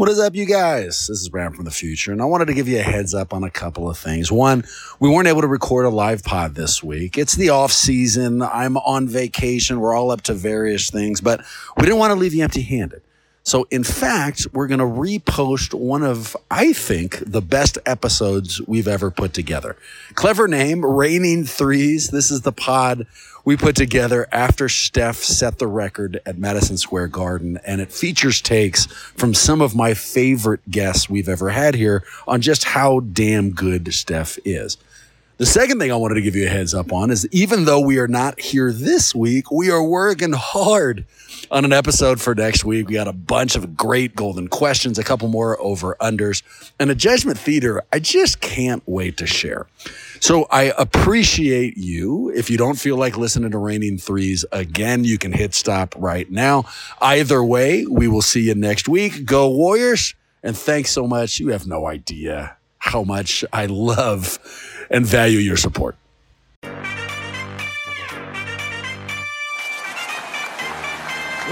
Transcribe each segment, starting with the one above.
What is up, you guys? This is Bram from the future, and I wanted to give you a heads up on a couple of things. One, we weren't able to record a live pod this week. It's the off season. I'm on vacation. We're all up to various things, but we didn't want to leave you empty handed. So, in fact, we're going to repost one of, I think, the best episodes we've ever put together. Clever name, Reigning Threes. This is the pod we put together after Steph set the record at Madison Square Garden, and it features takes from some of my favorite guests we've ever had here on just how damn good Steph is. The second thing I wanted to give you a heads up on is even though we are not here this week, we are working hard on an episode for next week. We got a bunch of great golden questions, a couple more over unders, and a judgment theater I just can't wait to share. So I appreciate you. If you don't feel like listening to Reigning Threes again, you can hit stop right now. Either way, we will see you next week. Go Warriors. And thanks so much. You have no idea how much I love and value your support. We're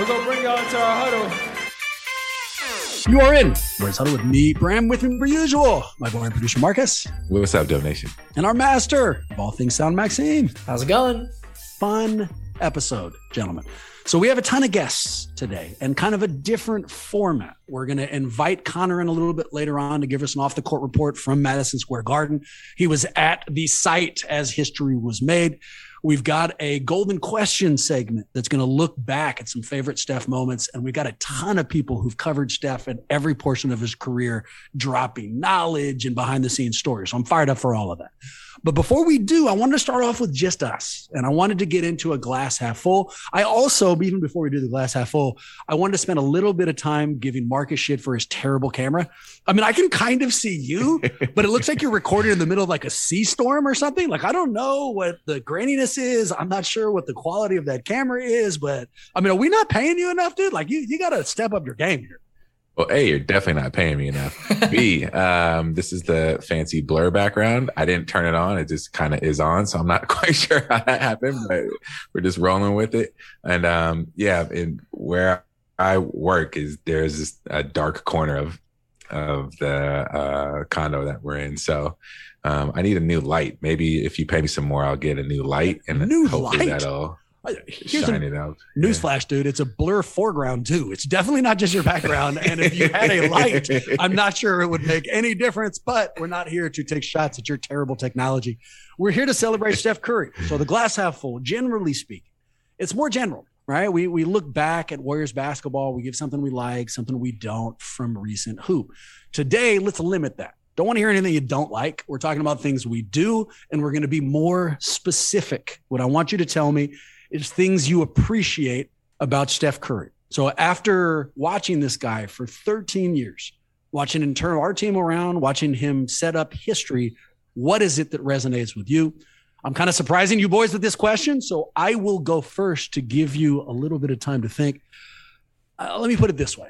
gonna bring y'all into our huddle. You are in. Warriors Huddle with me, Bram, with me per usual. My boy and producer Marcus. What's up, Donation? And our master of all things sound, Maxime. How's it going? Fun episode, gentlemen. So we have a ton of guests today and kind of a different format. We're going to invite Connor in a little bit later on to give us an off the court report from Madison Square Garden. He was at the site as history was made. We've got a golden question segment that's going to look back at some favorite Steph moments. And we've got a ton of people who've covered Steph at every portion of his career, dropping knowledge and behind the scenes stories. So I'm fired up for all of that. But before we do, I wanted to start off with just us. And I wanted to get into a glass half full. I also, even before we do the glass half full, I wanted to spend a little bit of time giving Marcus shit for his terrible camera. I mean, I can kind of see you, but it looks like you're recording in the middle of like a sea storm or something. Like, I don't know what the graininess is. I'm not sure what the quality of that camera is, but I mean, are we not paying you enough, dude? Like, you, you got to step up your game here. Well, A, you're definitely not paying me enough. B, um, this is the fancy blur background. I didn't turn it on. It just kind of is on. So I'm not quite sure how that happened, but we're just rolling with it. And um, yeah, and where I work is there's this a dark corner of of the uh, condo that we're in. So um, I need a new light. Maybe if you pay me some more, I'll get a new light and New hopefully light? that'll Uh, here's shine it out. newsflash, dude. It's a blur foreground too. It's definitely not just your background. And if you had a light, I'm not sure it would make any difference, but we're not here to take shots at your terrible technology. We're here to celebrate Steph Curry. So the glass half full, generally speaking, it's more general, right? We, we look back at Warriors basketball. We give something we like, something we don't from recent hoop. Today, let's limit that. Don't want to hear anything you don't like. We're talking about things we do, and we're going to be more specific. What I want you to tell me is things you appreciate about Steph Curry. So after watching this guy for 13 years, watching him turn our team around, watching him set up history, what is it that resonates with you? I'm kind of surprising you boys with this question, so I will go first to give you a little bit of time to think. Uh, let me put it this way.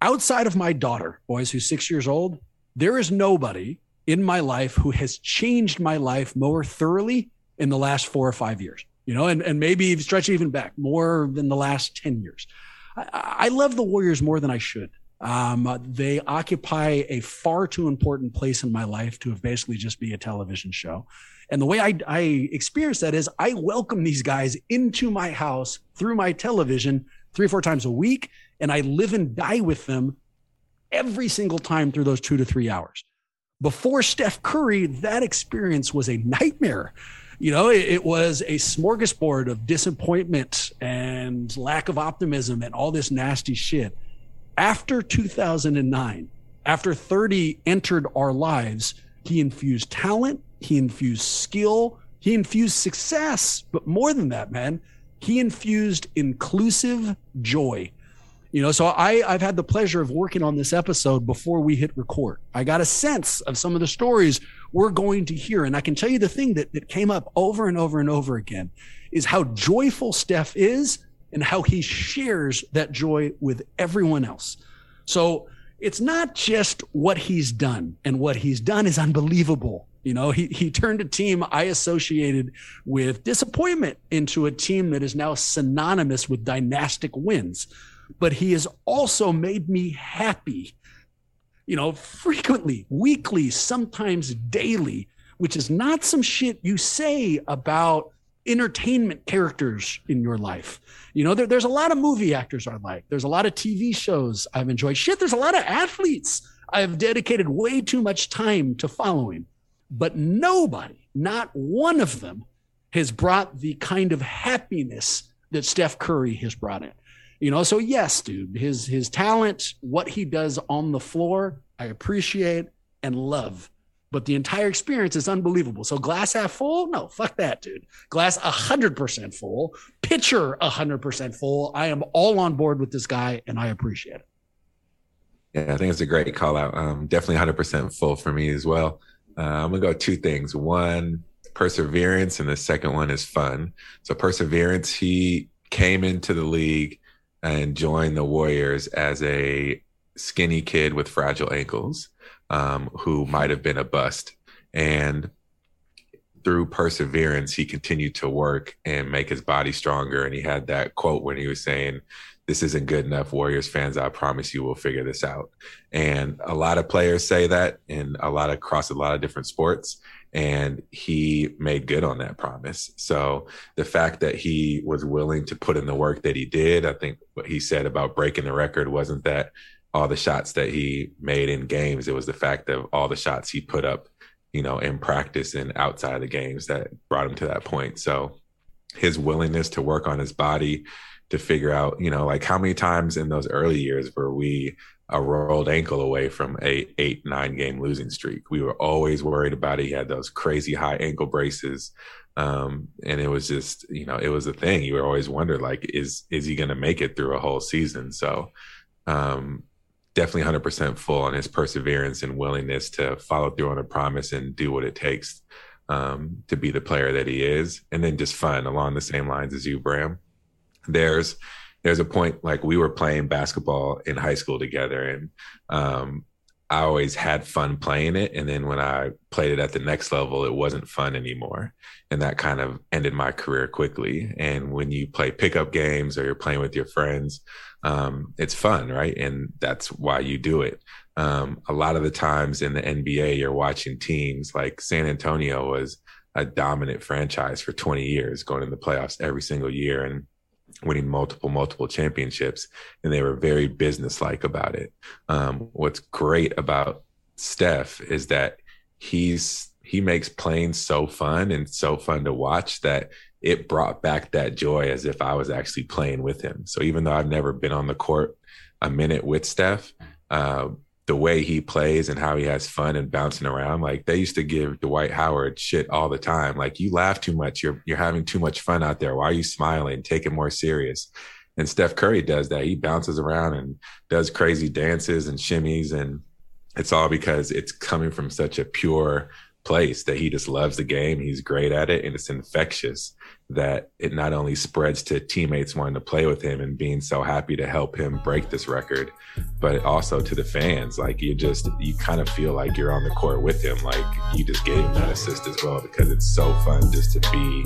Outside of my daughter, boys, who's six years old, there is nobody in my life who has changed my life more thoroughly in the last four or five years you know, and, and maybe stretch even back more than the last 10 years. I, I love the Warriors more than I should. Um, they occupy a far too important place in my life to have basically just be a television show. And the way I, I experience that is I welcome these guys into my house through my television three four times a week, and I live and die with them every single time through those two to three hours. Before Steph Curry, that experience was a nightmare you know, it, it, was a smorgasbord of disappointment and lack of optimism and all this nasty shit. After 2009, after 30 entered our lives, he infused talent, he infused skill, he infused success. But more than that, man, he infused inclusive joy. You know, so I, I've had the pleasure of working on this episode before we hit record. I got a sense of some of the stories we're going to hear. And I can tell you the thing that, that came up over and over and over again is how joyful Steph is and how he shares that joy with everyone else. So it's not just what he's done, and what he's done is unbelievable. You know, he, he turned a team I associated with disappointment into a team that is now synonymous with dynastic wins but he has also made me happy, you know, frequently, weekly, sometimes daily, which is not some shit you say about entertainment characters in your life. You know, there, there's a lot of movie actors I like. There's a lot of TV shows I've enjoyed. Shit, there's a lot of athletes I've dedicated way too much time to following. But nobody, not one of them, has brought the kind of happiness that Steph Curry has brought in. You know, so yes, dude, his his talent, what he does on the floor, I appreciate and love. But the entire experience is unbelievable. So glass half full? No, fuck that, dude. Glass 100% full, pitcher 100% full. I am all on board with this guy and I appreciate it. Yeah, I think it's a great call out. Um, definitely 100% full for me as well. Uh, I'm to go two things. One, perseverance, and the second one is fun. So, perseverance, he came into the league and joined the Warriors as a skinny kid with fragile ankles um, who might have been a bust. And through perseverance, he continued to work and make his body stronger. And he had that quote when he was saying, This isn't good enough, Warriors fans. I promise you we'll figure this out. And a lot of players say that and a lot of across a lot of different sports and he made good on that promise. So the fact that he was willing to put in the work that he did, I think what he said about breaking the record wasn't that all the shots that he made in games, it was the fact of all the shots he put up, you know, in practice and outside of the games that brought him to that point. So his willingness to work on his body to figure out, you know, like how many times in those early years were we a rolled ankle away from a eight nine game losing streak. We were always worried about it. He had those crazy high ankle braces, um, and it was just you know it was a thing. You were always wondered like is is he going to make it through a whole season? So um, definitely 100% full on his perseverance and willingness to follow through on a promise and do what it takes um, to be the player that he is, and then just fun along the same lines as you, Bram. There's there's a point like we were playing basketball in high school together and um, I always had fun playing it. And then when I played it at the next level, it wasn't fun anymore. And that kind of ended my career quickly. And when you play pickup games or you're playing with your friends, um, it's fun, right? And that's why you do it. Um, a lot of the times in the NBA, you're watching teams like San Antonio was a dominant franchise for 20 years, going in the playoffs every single year. And winning multiple multiple championships and they were very businesslike about it. Um, what's great about steph is that he's he makes playing so fun and so fun to watch that it brought back that joy as if i was actually playing with him. So even though i've never been on the court a minute with steph uh, the way he plays and how he has fun and bouncing around. Like they used to give Dwight Howard shit all the time. Like you laugh too much. You're you're having too much fun out there. Why are you smiling? Take it more serious. And Steph Curry does that. He bounces around and does crazy dances and shimmies and it's all because it's coming from such a pure place that he just loves the game. He's great at it and it's infectious that it not only spreads to teammates wanting to play with him and being so happy to help him break this record, but also to the fans. Like you just, you kind of feel like you're on the court with him. Like you just gave him that assist as well because it's so fun just to be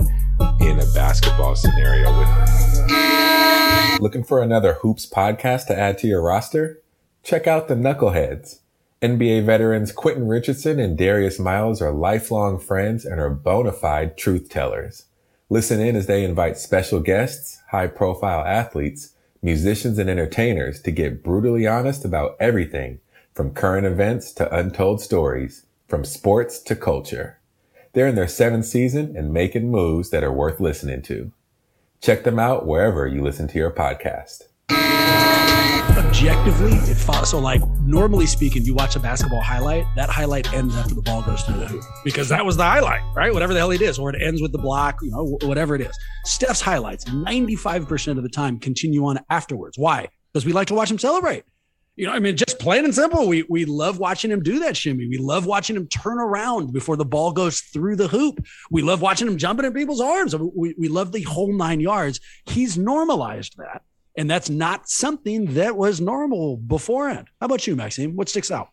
in a basketball scenario with him. Looking for another Hoops podcast to add to your roster? Check out the Knuckleheads NBA veterans Quentin Richardson and Darius Miles are lifelong friends and are bona fide truth tellers. Listen in as they invite special guests, high profile athletes, musicians, and entertainers to get brutally honest about everything from current events to untold stories, from sports to culture. They're in their seventh season and making moves that are worth listening to. Check them out wherever you listen to your podcast objectively, it follows. So, like, normally speaking, you watch a basketball highlight, that highlight ends after the ball goes through the hoop because that was the highlight, right? Whatever the hell it is, or it ends with the block, you know, whatever it is. Steph's highlights, 95% of the time, continue on afterwards. Why? because we like to watch him celebrate. You know, I mean, just plain and simple, we we love watching him do that shimmy. We love watching him turn around before the ball goes through the hoop. We love watching him jumping in people's arms. We, we love the whole nine yards. He's normalized that. And that's not something that was normal beforehand. How about you, Maxime? What sticks out?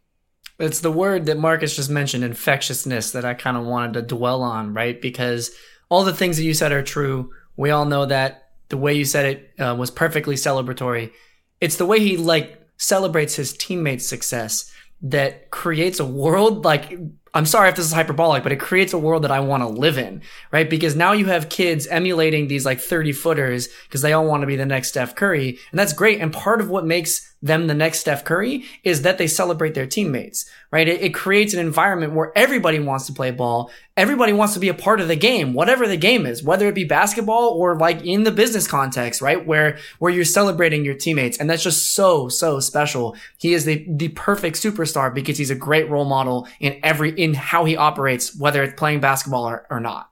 It's the word that Marcus just mentioned, infectiousness, that I kind of wanted to dwell on, right? Because all the things that you said are true. We all know that the way you said it uh, was perfectly celebratory. It's the way he like celebrates his teammates' success that creates a world like I'm sorry if this is hyperbolic, but it creates a world that I want to live in, right? Because now you have kids emulating these like 30 footers because they all want to be the next Steph Curry. And that's great. And part of what makes them the next Steph Curry is that they celebrate their teammates, right? It, it, creates an environment where everybody wants to play ball. Everybody wants to be a part of the game, whatever the game is, whether it be basketball or like in the business context, right? Where, where you're celebrating your teammates. And that's just so, so special. He is the, the perfect superstar because he's a great role model in every, in how he operates, whether it's playing basketball or, or not.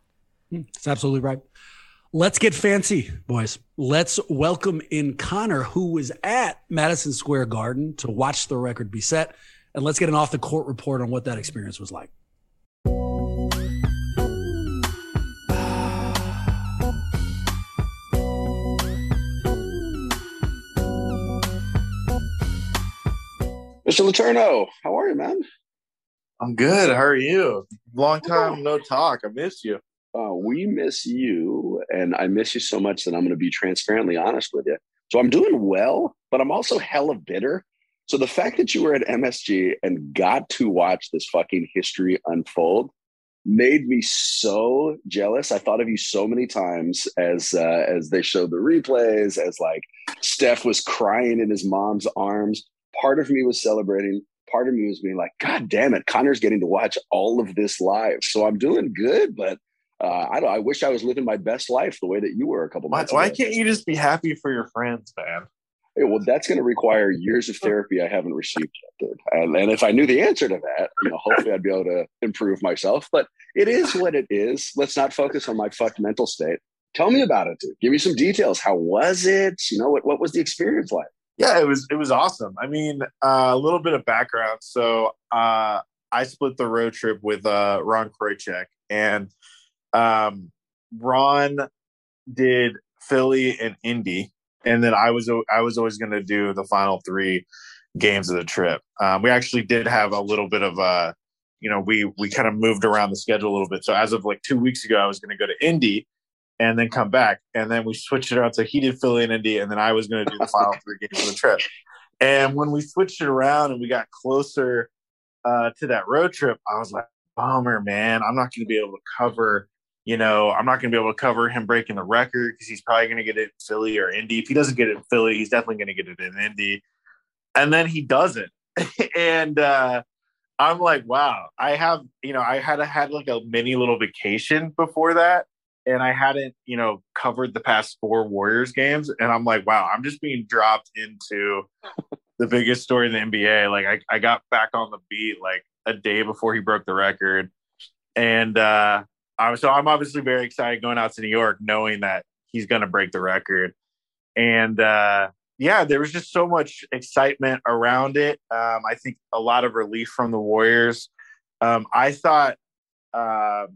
Hmm, that's absolutely right. Let's get fancy, boys. Let's welcome in Connor, who was at Madison Square Garden to watch the record be set. And let's get an off the court report on what that experience was like. Mr. Letourneau, how are you, man? I'm good. How are you? Long time no talk. I miss you. Uh, we miss you, and I miss you so much that I'm going to be transparently honest with you. So I'm doing well, but I'm also hella bitter. So the fact that you were at MSG and got to watch this fucking history unfold made me so jealous. I thought of you so many times as uh, as they showed the replays, as like Steph was crying in his mom's arms. Part of me was celebrating. Part of me was being like, God damn it, Connor's getting to watch all of this live. So I'm doing good, but uh, I don't. I wish I was living my best life the way that you were a couple months. Why ago. Why can't you just be happy for your friends, man? Hey, well, that's going to require years of therapy I haven't received yet, dude. And, and if I knew the answer to that, you know, hopefully I'd be able to improve myself. But it is what it is. Let's not focus on my fucked mental state. Tell me about it, dude. Give me some details. How was it? You know, what what was the experience like? Yeah, it was it was awesome. I mean, uh, a little bit of background. So uh, I split the road trip with uh, Ron Kroichick, and um, Ron did Philly and Indy, and then I was I was always going to do the final three games of the trip. Um, we actually did have a little bit of a, you know, we we kind of moved around the schedule a little bit. So as of like two weeks ago, I was going to go to Indy and then come back, and then we switched it around. So he did Philly and Indy, and then I was going to do the final three games of the trip. And when we switched it around and we got closer uh, to that road trip, I was like, bummer, man. I'm not going to be able to cover you know, I'm not going to be able to cover him breaking the record because he's probably going to get it in Philly or Indy. If he doesn't get it in Philly, he's definitely going to get it in Indy. And then he doesn't. and uh, I'm like, wow, I have, you know, I had a, had like a mini little vacation before that. And I hadn't, you know, covered the past four Warriors games. And I'm like, wow, I'm just being dropped into the biggest story in the NBA. Like, I, I got back on the beat like a day before he broke the record. And, uh, so I'm obviously very excited going out to New York, knowing that he's going to break the record. And uh, yeah, there was just so much excitement around it. Um, I think a lot of relief from the Warriors. Um, I thought uh,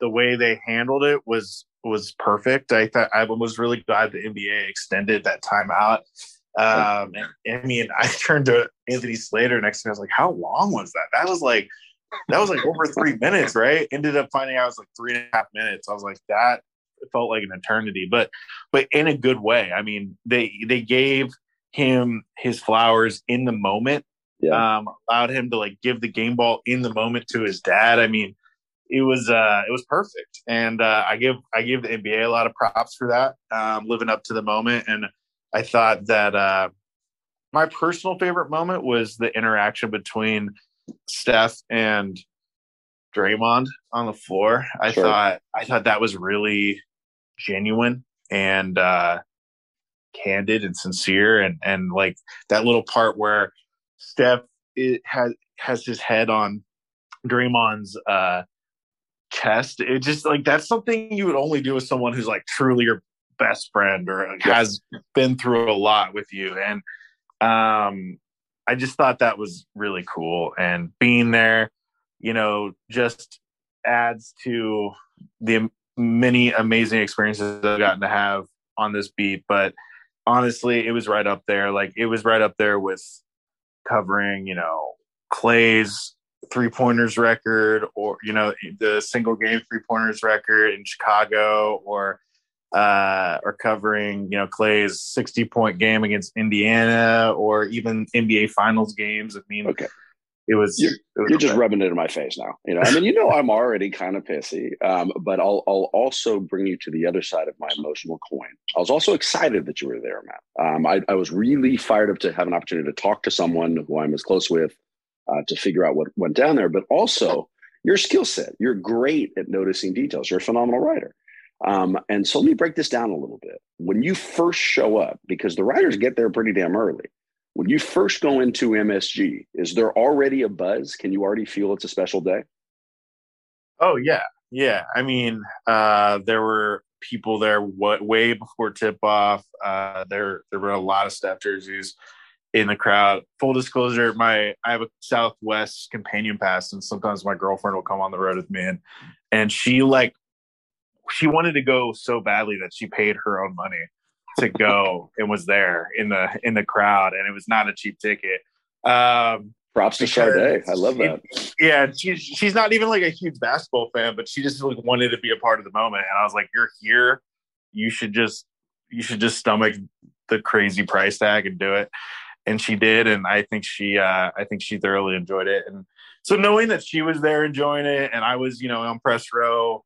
the way they handled it was was perfect. I thought I was really glad the NBA extended that timeout. Um, and, I mean, I turned to Anthony Slater next to me. I was like, "How long was that?" That was like that was like over three minutes, right? Ended up finding out it was like three and a half minutes. I was like, that felt like an eternity, but but in a good way. I mean, they they gave him his flowers in the moment. Yeah. Um, allowed him to like give the game ball in the moment to his dad. I mean, it was uh it was perfect. And uh I give I give the NBA a lot of props for that, um, living up to the moment. And I thought that uh my personal favorite moment was the interaction between Steph and Draymond on the floor. I Sure. thought I thought that was really genuine and uh candid and sincere and and like that little part where Steph it has has his head on Draymond's uh chest. It just like that's something you would only do with someone who's like truly your best friend or has been through a lot with you and um, I just thought that was really cool. And being there, you know, just adds to the many amazing experiences I've gotten to have on this beat. But honestly, it was right up there. Like it was right up there with covering, you know, Clay's three pointers record or, you know, the single game three pointers record in Chicago or uh, or covering, you know, Clay's 60 point game against Indiana or even NBA finals games. I mean, Okay. it was, You're, it was you're just rubbing it in my face now. You know, I mean, you know, I'm already kind of pissy, um, but I'll, I'll also bring you to the other side of my emotional coin. I was also excited that you were there, Matt. Um, I, I was really fired up to have an opportunity to talk to someone who I'm as close with uh, to figure out what went down there, but also your skill set. You're great at noticing details. You're a phenomenal writer. Um, and so let me break this down a little bit. When you first show up, because the writers get there pretty damn early, when you first go into MSG, is there already a buzz? Can you already feel it's a special day? Oh yeah, yeah. I mean, uh, there were people there what way before tip off. Uh, there there were a lot of Steph jerseys in the crowd. Full disclosure, my I have a Southwest companion pass, and sometimes my girlfriend will come on the road with me, and and she like she wanted to go so badly that she paid her own money to go and was there in the in the crowd, and it was not a cheap ticket. Um, Props to Sade. I love that. yeah, and she's she's not even like a huge basketball fan, but she just like wanted to be a part of the moment. And I was like, "You're here. You should just you should just stomach the crazy price tag and do it." And she did, and I think she uh, I think she thoroughly enjoyed it. And so knowing that she was there enjoying it, and I was you know on press row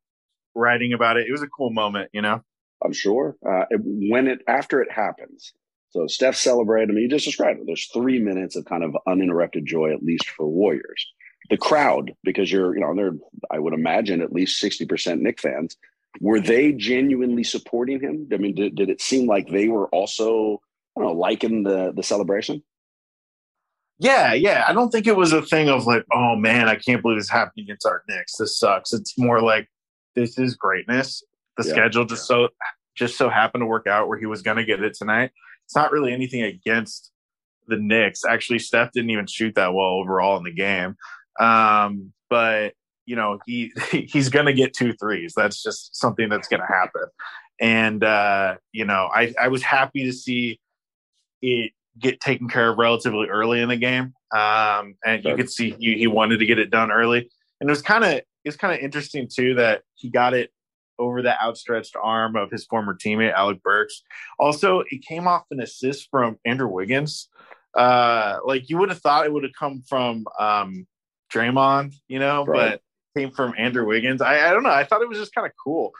writing about it, it was a cool moment. You know. I'm sure. Uh, when it after it happens, so Steph celebrated. I mean, you just described it. There's three minutes of kind of uninterrupted joy, at least for Warriors. The crowd, because you're, you know, they're, I would imagine at least 60% Knick fans. Were they genuinely supporting him? I mean, did, did it seem like they were also, I don't know, liking the the celebration? Yeah, yeah. I don't think it was a thing of like, oh man, I can't believe this happening against our Knicks. This sucks. It's more like this is greatness. The Yeah. schedule just so just so happened to work out where he was gonna get it tonight. It's not really anything against the Knicks. Actually, Steph didn't even shoot that well overall in the game. Um, but you know, he he's gonna get two threes. That's just something that's gonna happen. And uh, you know, I, I was happy to see it get taken care of relatively early in the game. Um, and you could see he, he wanted to get it done early. And it was kind of it was kind of interesting too that he got it over the outstretched arm of his former teammate Alec Burks. Also, it came off an assist from Andrew Wiggins. Uh, like you would have thought it would have come from um, Draymond, you know, Right. but came from Andrew Wiggins. I, I don't know. I thought it was just kind of cool.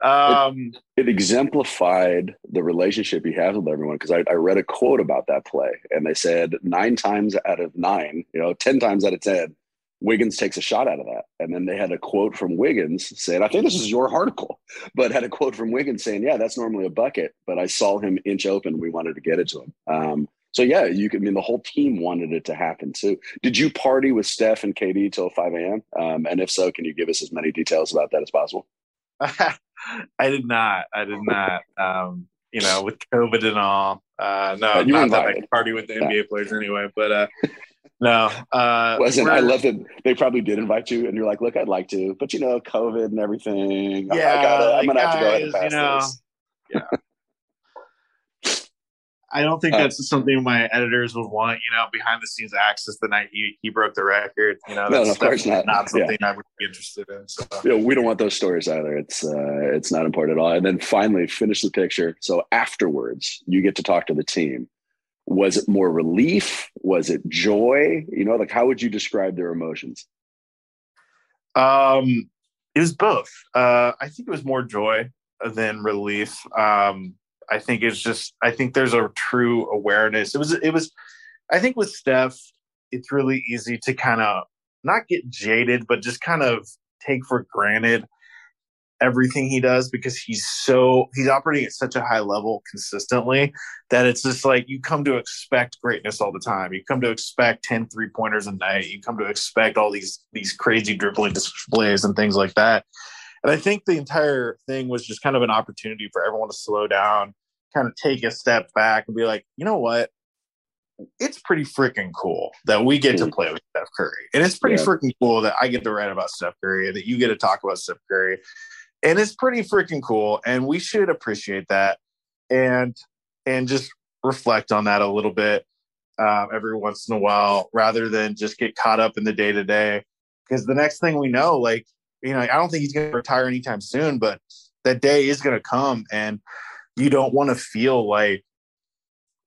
Um, it exemplified the relationship he has with everyone because I, I read a quote about that play and they said nine times out of nine you know 10 times out of 10 wiggins takes a shot out of that and then they had a quote from wiggins saying i think this is your article but had a quote from wiggins saying yeah that's normally a bucket but i saw him inch open we wanted to get it to him um, so yeah you could I mean the whole team wanted it to happen too did you party with steph and kd till 5 a.m um, and if so can you give us as many details about that as possible I did not. I did not. Um, you know, with COVID and all. Uh, no, you not that I party with the Yeah. NBA players anyway. But uh, no. Uh, Listen, I love that they probably did invite you, and you're like, "Look, I'd like to, but you know, COVID and everything. I- I Yeah, gotta, I'm gonna have to go ahead and guys, pass you know, this." I don't think Uh, that's something my editors would want. You know, behind the scenes access the night he, he broke the record. You know, No, that's no, of course definitely not. something I would be interested in. So. Know, we don't want those stories either. It's uh, it's not important at all. And then finally, finish the picture. So afterwards, you get to talk to the team. Was it more relief? Was it joy? You know, like how would you describe their emotions? Um, it was both. Uh, I think it was more joy than relief. Um, I think it's just. I think there's a true awareness. It was. It was. I think with Steph, it's really easy to kind of not get jaded, but just kind of take for granted everything he does because he's so he's operating at such a high level consistently that it's just like you come to expect greatness all the time. You come to expect 10 three pointers a night. You come to expect all these these crazy dribbling displays and things like that. And I think the entire thing was just kind of an opportunity for everyone to slow down, kind of take a step back and be like, you know what? it's pretty freaking cool that we get to Mhm. play with Steph Curry. And it's pretty Yeah. freaking cool that I get to write about Steph Curry and that you get to talk about Steph Curry. And it's pretty freaking cool. And we should appreciate that and and just reflect on that a little bit um, every once in a while rather than just get caught up in the day to day. Because the next thing we know, like, you know, I don't think he's going to retire anytime soon, but that day is going to come. And you don't want to feel like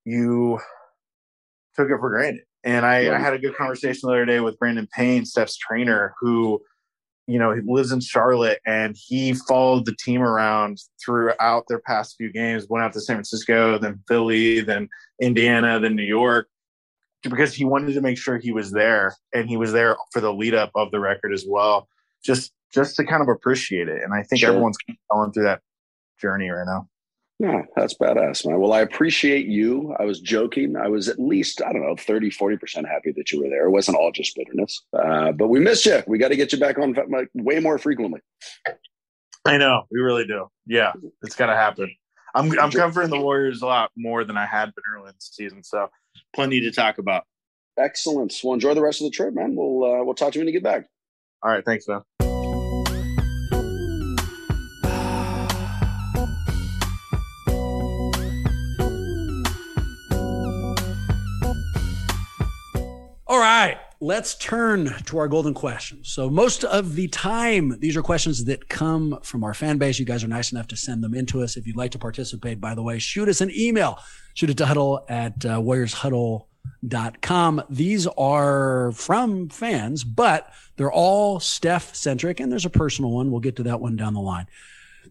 you took it for granted. And I, I had a good conversation the other day with Brandon Payne, Steph's trainer, who, you know, he lives in Charlotte and he followed the team around throughout their past few games, went out to San Francisco, then Philly, then Indiana, then New York, because he wanted to make sure he was there and he was there for the lead up of the record as well. Just just to kind of appreciate it. And I think Sure. everyone's going through that journey right now. Yeah, that's badass, man. Well, I appreciate you. I was joking. I was at least, I don't know, 30, 40% happy that you were there. It wasn't all just bitterness. Uh, but we missed you. We got to get you back on like, way more frequently. I know, we really do. Yeah, it's got to happen. I'm I'm covering the Warriors a lot more than I had been early in the season, so plenty to talk about. Excellent. Well, enjoy the rest of the trip, man. We'll uh, we'll talk to you when you get back. All right, thanks, man. Right, let's turn to our golden questions. So, most of the time, these are questions that come from our fan base. You guys are nice enough to send them into us. If you'd like to participate, by the way, shoot us an email. Shoot it to huddle at uh, warriorshuddle.com. These are from fans, but they're all Steph centric, and there's a personal one. We'll get to that one down the line.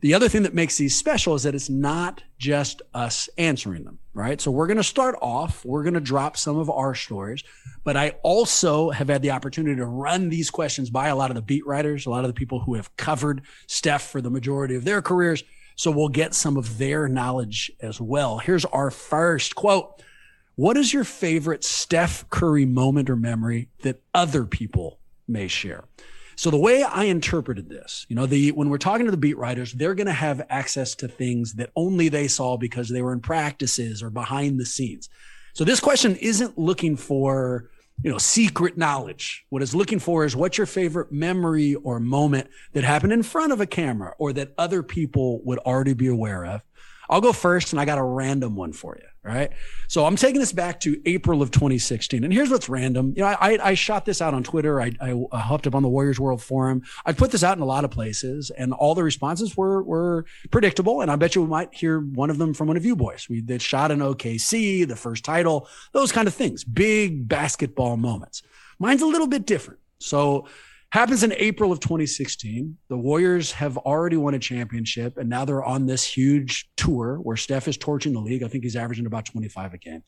The other thing that makes these special is that it's not just us answering them, right? So we're going to start off, we're going to drop some of our stories, but I also have had the opportunity to run these questions by a lot of the beat writers, a lot of the people who have covered Steph for the majority of their careers. So we'll get some of their knowledge as well. Here's our first quote. What is your favorite Steph Curry moment or memory that other people may share? So the way I interpreted this, you know, the when we're talking to the beat writers, they're going to have access to things that only they saw because they were in practices or behind the scenes. So this question isn't looking for, you know, secret knowledge. What it's looking for is what's your favorite memory or moment that happened in front of a camera or that other people would already be aware of. I'll go first and I got a random one for you. Right. So I'm taking this back to April of 2016. And here's what's random. You know, I, I shot this out on Twitter. I, I, I hopped up on the Warriors World Forum. I put this out in a lot of places and all the responses were, were predictable. And I bet you we might hear one of them from one of you boys. We did shot in OKC, the first title, those kind of things, big basketball moments. Mine's a little bit different. So happens in April of 2016. The Warriors have already won a championship, and now they're on this huge tour where Steph is torching the league. I think he's averaging about 25 a game.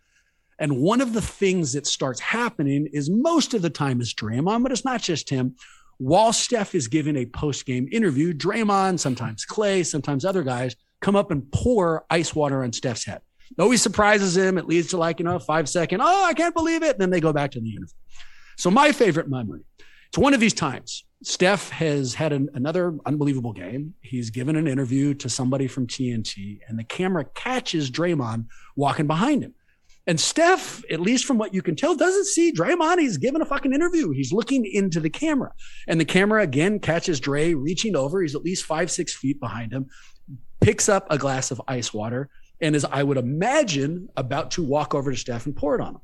And one of the things that starts happening is most of the time is Draymond, but it's not just him. While Steph is giving a post game interview, Draymond, sometimes Clay, sometimes other guys come up and pour ice water on Steph's head. It always surprises him. It leads to like, you know, five second, oh, I can't believe it. And then they go back to the interview. So my favorite memory, it's one of these times. Steph has had an, another unbelievable game. He's given an interview to somebody from TNT, and the camera catches Draymond walking behind him. And Steph, at least from what you can tell, doesn't see Draymond. He's giving a fucking interview. He's looking into the camera. And the camera again catches Dre reaching over. He's at least five, six feet behind him, picks up a glass of ice water, and is, I would imagine, about to walk over to Steph and pour it on him.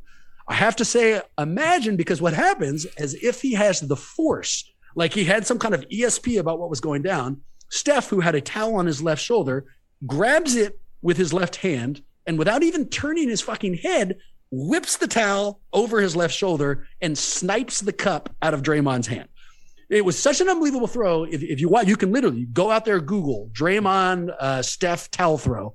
I have to say, imagine, because what happens is if he has the force, like he had some kind of ESP about what was going down, Steph, who had a towel on his left shoulder, grabs it with his left hand and without even turning his fucking head, whips the towel over his left shoulder and snipes the cup out of Draymond's hand. It was such an unbelievable throw. If, if you want, you can literally go out there, Google Draymond uh, Steph towel throw.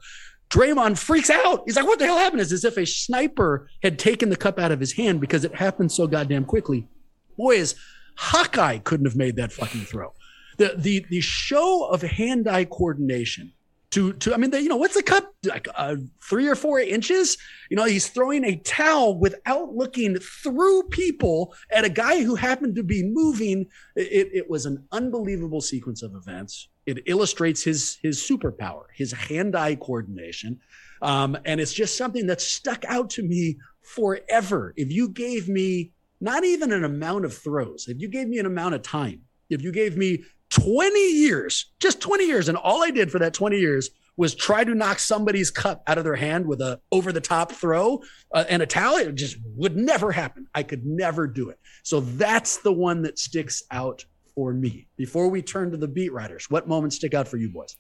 Draymond freaks out. He's like, "What the hell happened?" It's as if a sniper had taken the cup out of his hand because it happened so goddamn quickly. Boys, Hawkeye couldn't have made that fucking throw. The the the show of hand-eye coordination to to I mean, you know, what's a cup like uh, three or four inches? You know, he's throwing a towel without looking through people at a guy who happened to be moving. It, it was an unbelievable sequence of events. It illustrates his his superpower, his hand-eye coordination. Um, and it's just something that stuck out to me forever if you gave me not even an amount of throws, if you gave me an amount of time, if you gave me 20 years, just 20 years, and all I did for that 20 years was try to knock somebody's cup out of their hand with a over the top throw uh, and a it just would never happen. I could never do it. So that's the one that sticks out for me. Before we turn to the beat writers, what moments stick out for you boys?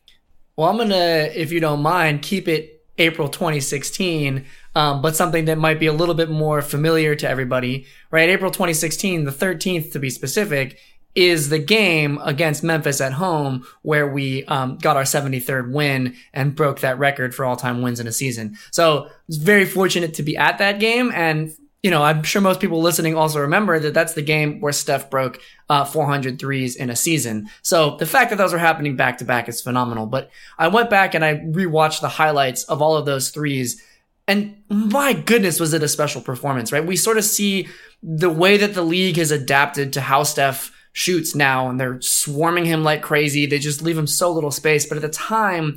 Well, I'm gonna, if you don't mind, keep it April 2016, um, but something that might be a little bit more familiar to everybody, right? April 2016, the 13th to be specific, is the game against Memphis at home where we um, got our 73rd win and broke that record for all time wins in a season. So I was very fortunate to be at that game. And, you know, I'm sure most people listening also remember that that's the game where Steph broke uh, 400 threes in a season. So the fact that those are happening back to back is phenomenal. But I went back and I rewatched the highlights of all of those threes. And my goodness, was it a special performance, right? We sort of see the way that the league has adapted to how Steph shoots now and they're swarming him like crazy. They just leave him so little space. But at the time,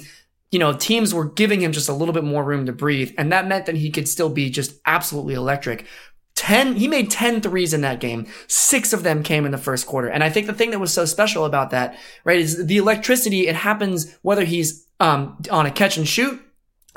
you know, teams were giving him just a little bit more room to breathe. And that meant that he could still be just absolutely electric. 10, he made 10 threes in that game. Six of them came in the first quarter. And I think the thing that was so special about that, right, is the electricity. It happens whether he's, um, on a catch and shoot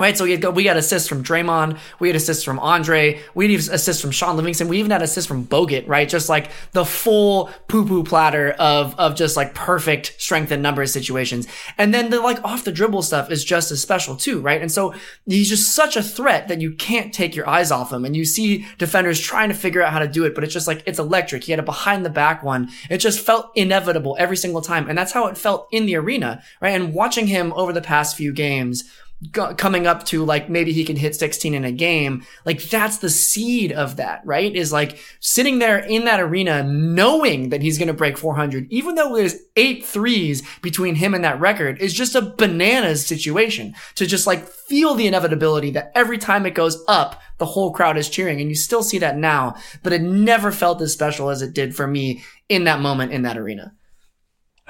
Right, so we had, we assists from Draymond, we had assists from Andre, we had assists from Shaun Livingston, we even had assists from Bogut, right? Just like the full poo-poo platter of of just like perfect strength and numbers situations. And then the like off the dribble stuff is just as special too, right? And so he's just such a threat that you can't take your eyes off him. And you see defenders trying to figure out how to do it, but it's just like it's electric. He had a behind the back one. It just felt inevitable every single time. And that's how it felt in the arena, right? And watching him over the past few games, coming up to like maybe he can hit 16 in a game like that's the seed of that right? Is like sitting there in that arena knowing that he's going to break 400 even though there's eight threes between him and that record is just a bananas situation to just like feel the inevitability that every time it goes up the whole crowd is cheering and you still see that now but it never felt as special as it did for me in that moment in that arena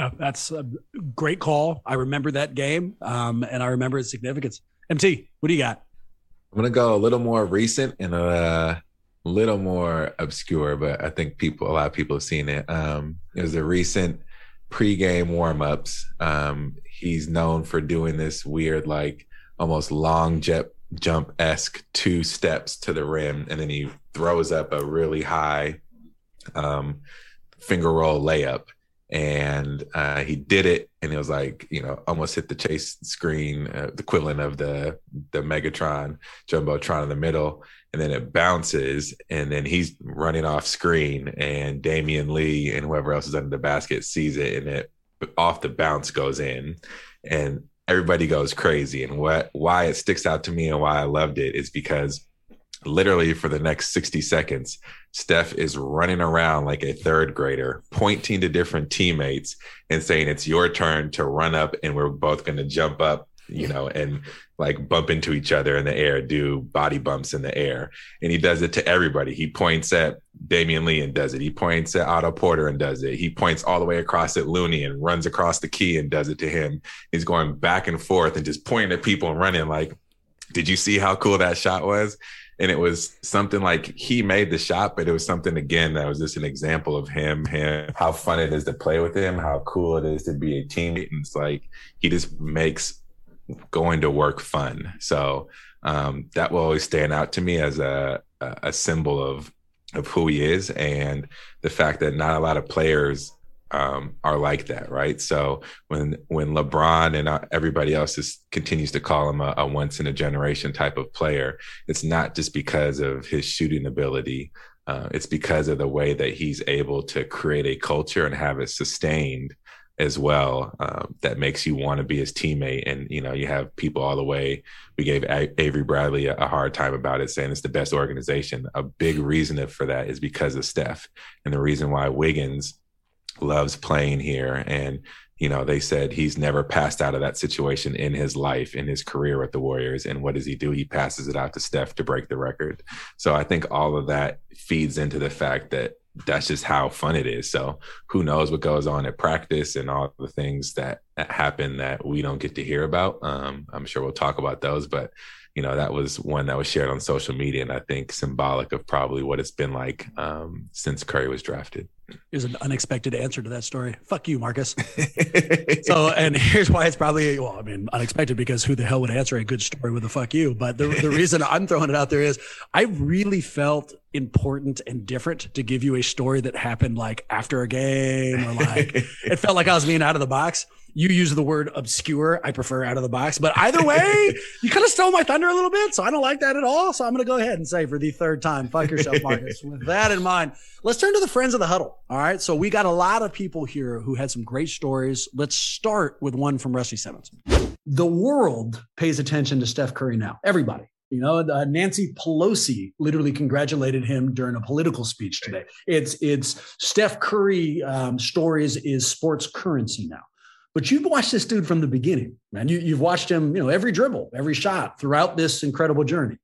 uh, that's a great call. I remember that game, um, and I remember its significance. MT, what do you got? I'm gonna go a little more recent and a little more obscure, but I think people, a lot of people have seen it. Um, it was a recent pregame warmups. Um, he's known for doing this weird, like almost long jet jump esque two steps to the rim, and then he throws up a really high um, finger roll layup and uh, he did it and it was like you know almost hit the chase screen uh, the equivalent of the the megatron jumbotron in the middle and then it bounces and then he's running off screen and damion lee and whoever else is under the basket sees it and it off the bounce goes in and everybody goes crazy and what why it sticks out to me and why i loved it is because literally for the next 60 seconds, Steph is running around like a third grader, pointing to different teammates and saying, It's your turn to run up, and we're both going to jump up, you know, and like bump into each other in the air, do body bumps in the air. And he does it to everybody. He points at Damion Lee and does it. He points at Otto Porter and does it. He points all the way across at Looney and runs across the key and does it to him. He's going back and forth and just pointing at people and running like, did you see how cool that shot was? And it was something like he made the shot, but it was something again that was just an example of him, him, how fun it is to play with him, how cool it is to be a teammate. And it's like he just makes going to work fun. So um, that will always stand out to me as a a symbol of of who he is and the fact that not a lot of players um, are like that, right? So when when LeBron and uh, everybody else is, continues to call him a, a, once in a generation type of player, it's not just because of his shooting ability. Uh, it's because of the way that he's able to create a culture and have it sustained as well um, that makes you want to be his teammate and you know you have people all the way we gave avery bradley a, hard time about it saying it's the best organization a big reason for that is because of steph and the reason why wiggins loves playing here. And, you know, they said he's never passed out of that situation in his life, in his career with the Warriors. And what does he do? He passes it out to Steph to break the record. So I think all of that feeds into the fact that that's just how fun it is. So who knows what goes on at practice and all the things that happen that we don't get to hear about. Um, I'm sure we'll talk about those, but you know, that was one that was shared on social media, and I think symbolic of probably what it's been like um, since Curry was drafted. Here's an unexpected answer to that story. Fuck you, Marcus. so, and here's why it's probably, well, I mean, unexpected because who the hell would answer a good story with a fuck you? But the, the reason I'm throwing it out there is I really felt important and different to give you a story that happened like after a game or like it felt like I was being out of the box. You use the word obscure. I prefer out of the box, but either way, you kind of stole my thunder a little bit. So I don't like that at all. So I'm going to go ahead and say for the third time, fuck yourself, Marcus. With that in mind, let's turn to the friends of the huddle. All right. So we got a lot of people here who had some great stories. Let's start with one from Rusty Simmons. The world pays attention to Steph Curry now. Everybody. You know, uh, Nancy Pelosi literally congratulated him during a political speech today. It's it's Steph Curry um, stories is sports currency now. But you've watched this dude from the beginning, man. You, you've watched him, you know, every dribble, every shot throughout this incredible journey.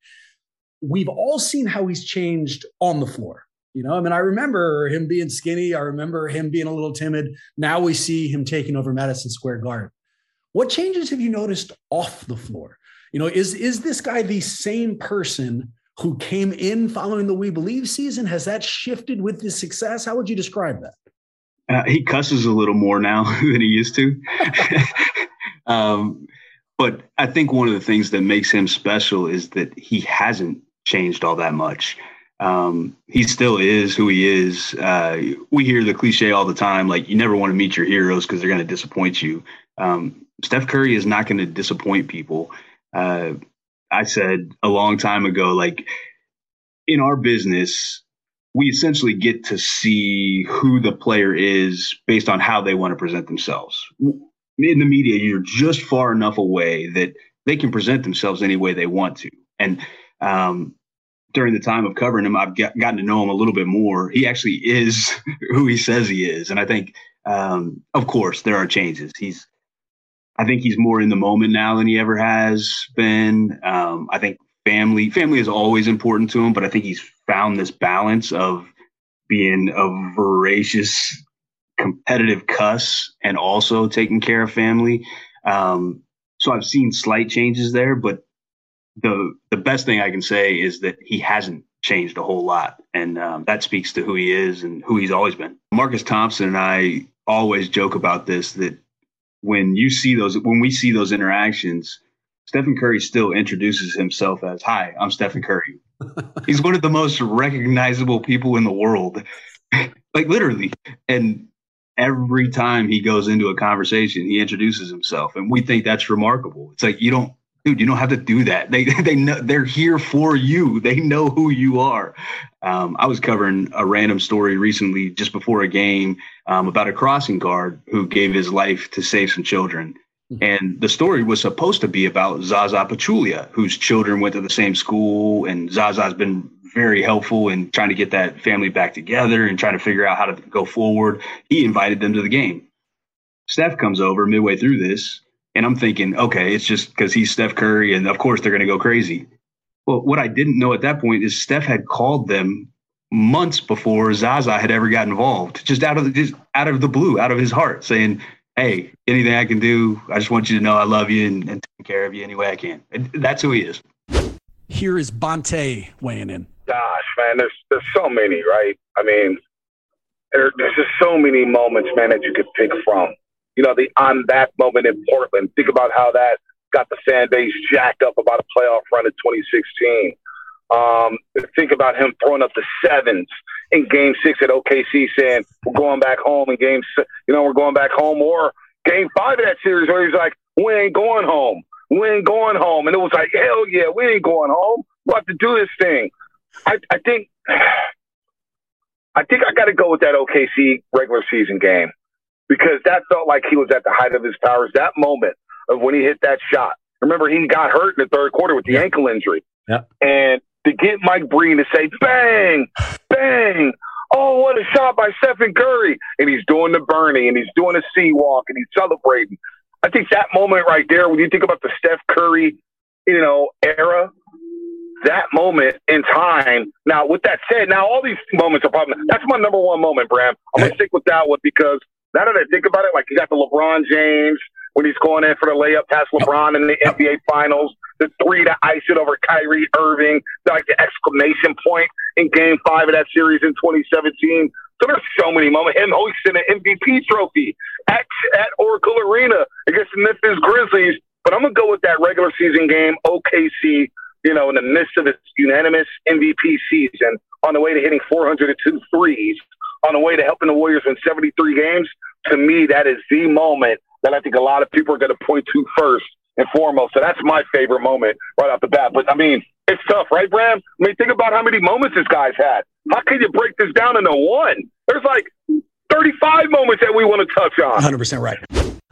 We've all seen how he's changed on the floor. You know, I mean, I remember him being skinny. I remember him being a little timid. Now we see him taking over Madison Square Garden. What changes have you noticed off the floor? You know, is is this guy the same person who came in following the We Believe season? Has that shifted with his success? How would you describe that? Uh, he cusses a little more now than he used to. um, but I think one of the things that makes him special is that he hasn't changed all that much. Um, he still is who he is. Uh, we hear the cliche all the time, like you never want to meet your heroes because they're going to disappoint you. Um, Steph Curry is not going to disappoint people. Uh, I said a long time ago, like in our business, we essentially get to see who the player is based on how they want to present themselves. In the media, you're just far enough away that they can present themselves any way they want to. And um, during the time of covering him, I've gotten to know him a little bit more. He actually is who he says he is. And I think, um, of course, there are changes. He's, I think he's more in the moment now than he ever has been. Um, I think family family is always important to him, but I think he's found this balance of being a voracious, competitive cuss and also taking care of family. Um, so I've seen slight changes there, but the the best thing I can say is that he hasn't changed a whole lot, and um, that speaks to who he is and who he's always been. Marcus Thompson and I always joke about this that when you see those when we see those interactions Stephen Curry still introduces himself as, Hi, I'm Stephen Curry. He's one of the most recognizable people in the world, like literally. And every time he goes into a conversation, he introduces himself. And we think that's remarkable. It's like, you don't, dude, you don't have to do that. They, they know they're here for you. They know who you are. Um, I was covering a random story recently, just before a game, um, about a crossing guard who gave his life to save some children. Hmm. And the story was supposed to be about Zaza Pachulia, whose children went to the same school. And Zaza's been very helpful in trying to get that family back together and trying to figure out how to go forward. He invited them to the game. Steph comes over midway through this, and I'm thinking, okay, it's just because he's Steph Curry, and of course they're going to go crazy. Well, what I didn't know at that point is Steph had called them months before Zaza had ever got involved, just out of the just out of the blue, out of his heart, saying, hey, anything I can do, I just want you to know I love you and, and take care of you any way I can. And that's who he is. Here is Bonta weighing in. Gosh, man, there's there's so many, right? I mean, there, there's just so many moments, man, that you could pick from. You know, the I'm back moment in Portland. Think about how that got the fan base jacked up about a playoff run in 2016. Um, think about him throwing up the sevens in Game Six at OKC, saying we're going back home in Game, you know, we're going back home, or Game Five of that series where he's like, we ain't going home, we ain't going home, and it was like, hell yeah, we ain't going home. We have to do this thing. I, I think, I think I got to go with that OKC regular season game because that felt like he was at the height of his powers. That moment of when he hit that shot. Remember, he got hurt in the third quarter with the ankle injury. Yep. And to get Mike Breen to say, bang, bang. Oh, what a shot by Stephen Curry. And he's doing the Bernie and he's doing a sea walk and he's celebrating. I think that moment right there, when you think about the Steph Curry, you know, era, that moment in time. Now, with that said, now all these moments are probably that's my number one moment, Bram. I'm gonna stick with that one because now that I think about it, like you got the LeBron James when he's going in for the layup past LeBron in the NBA Finals. The three to ice it over Kyrie Irving, like the exclamation point in Game Five of that series in 2017. So there's so many moments. Him hoisting an MVP trophy at at Oracle Arena against the Memphis Grizzlies. But I'm gonna go with that regular season game, OKC. You know, in the midst of its unanimous MVP season, on the way to hitting 402 threes, on the way to helping the Warriors win 73 games. To me, that is the moment that I think a lot of people are going to point to first and foremost. So that's my favorite moment right off the bat. But I mean, it's tough, right, Bram? I mean, think about how many moments this guy's had. How can you break this down into one? There's like 35 moments that we want to touch on. 100% right.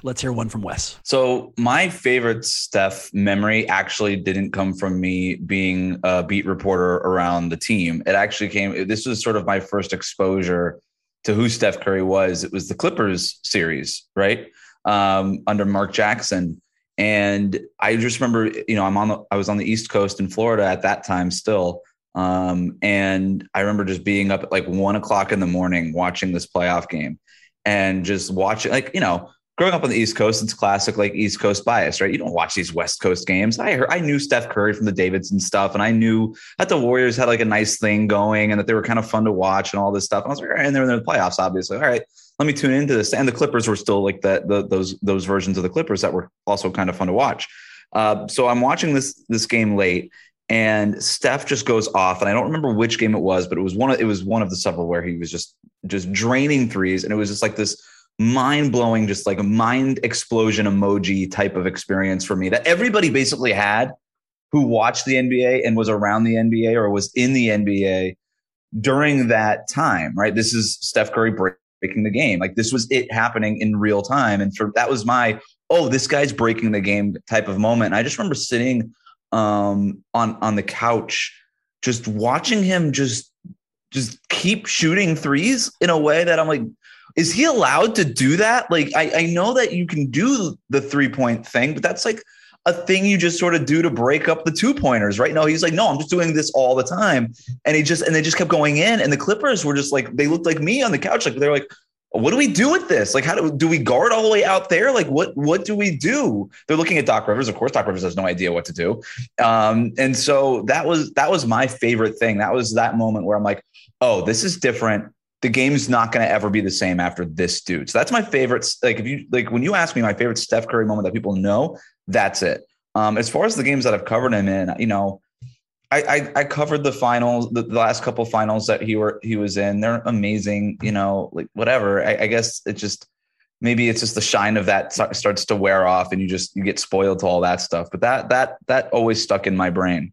Let's hear one from Wes. So my favorite Steph memory actually didn't come from me being a beat reporter around the team. It actually came. This was sort of my first exposure to who Steph Curry was. It was the Clippers series, right, um, under Mark Jackson. And I just remember, you know, I'm on the, I was on the East Coast in Florida at that time still. Um, and I remember just being up at like one o'clock in the morning watching this playoff game and just watching, like, you know, growing up on the East Coast, it's classic like East Coast bias, right? You don't watch these West Coast games. I heard, I knew Steph Curry from the Davidson stuff, and I knew that the Warriors had like a nice thing going and that they were kind of fun to watch and all this stuff. And I was like, all right, and they're in the playoffs, obviously. All right, let me tune into this. And the Clippers were still like that, those those versions of the Clippers that were also kind of fun to watch. Uh, so I'm watching this this game late, and Steph just goes off, and I don't remember which game it was, but it was one of it was one of the several where he was just just draining threes, and it was just like this mind blowing, just like a mind explosion emoji type of experience for me that everybody basically had who watched the NBA and was around the NBA or was in the NBA during that time, right? This is Steph Curry breaking the game. Like this was it happening in real time. And for that was my, oh, this guy's breaking the game type of moment. And I just remember sitting um, on on the couch, just watching him just just keep shooting threes in a way that I'm like, is he allowed to do that? Like, I, I know that you can do the three point thing, but that's like a thing you just sort of do to break up the two pointers, right? No, he's like, no, I'm just doing this all the time. And he just, and they just kept going in. And the Clippers were just like, they looked like me on the couch. Like, they're like, what do we do with this? Like, how do, do we guard all the way out there? Like, what, what do we do? They're looking at Doc Rivers. Of course, Doc Rivers has no idea what to do. Um, and so that was, that was my favorite thing. That was that moment where I'm like, oh, this is different the game's not going to ever be the same after this dude. So that's my favorite. Like if you like when you ask me my favorite Steph Curry moment that people know, that's it. Um, as far as the games that I've covered him in, you know, I I, I covered the finals, the, the, last couple finals that he were he was in. They're amazing. You know, like whatever. I, I guess it just maybe it's just the shine of that starts to wear off, and you just you get spoiled to all that stuff. But that that that always stuck in my brain.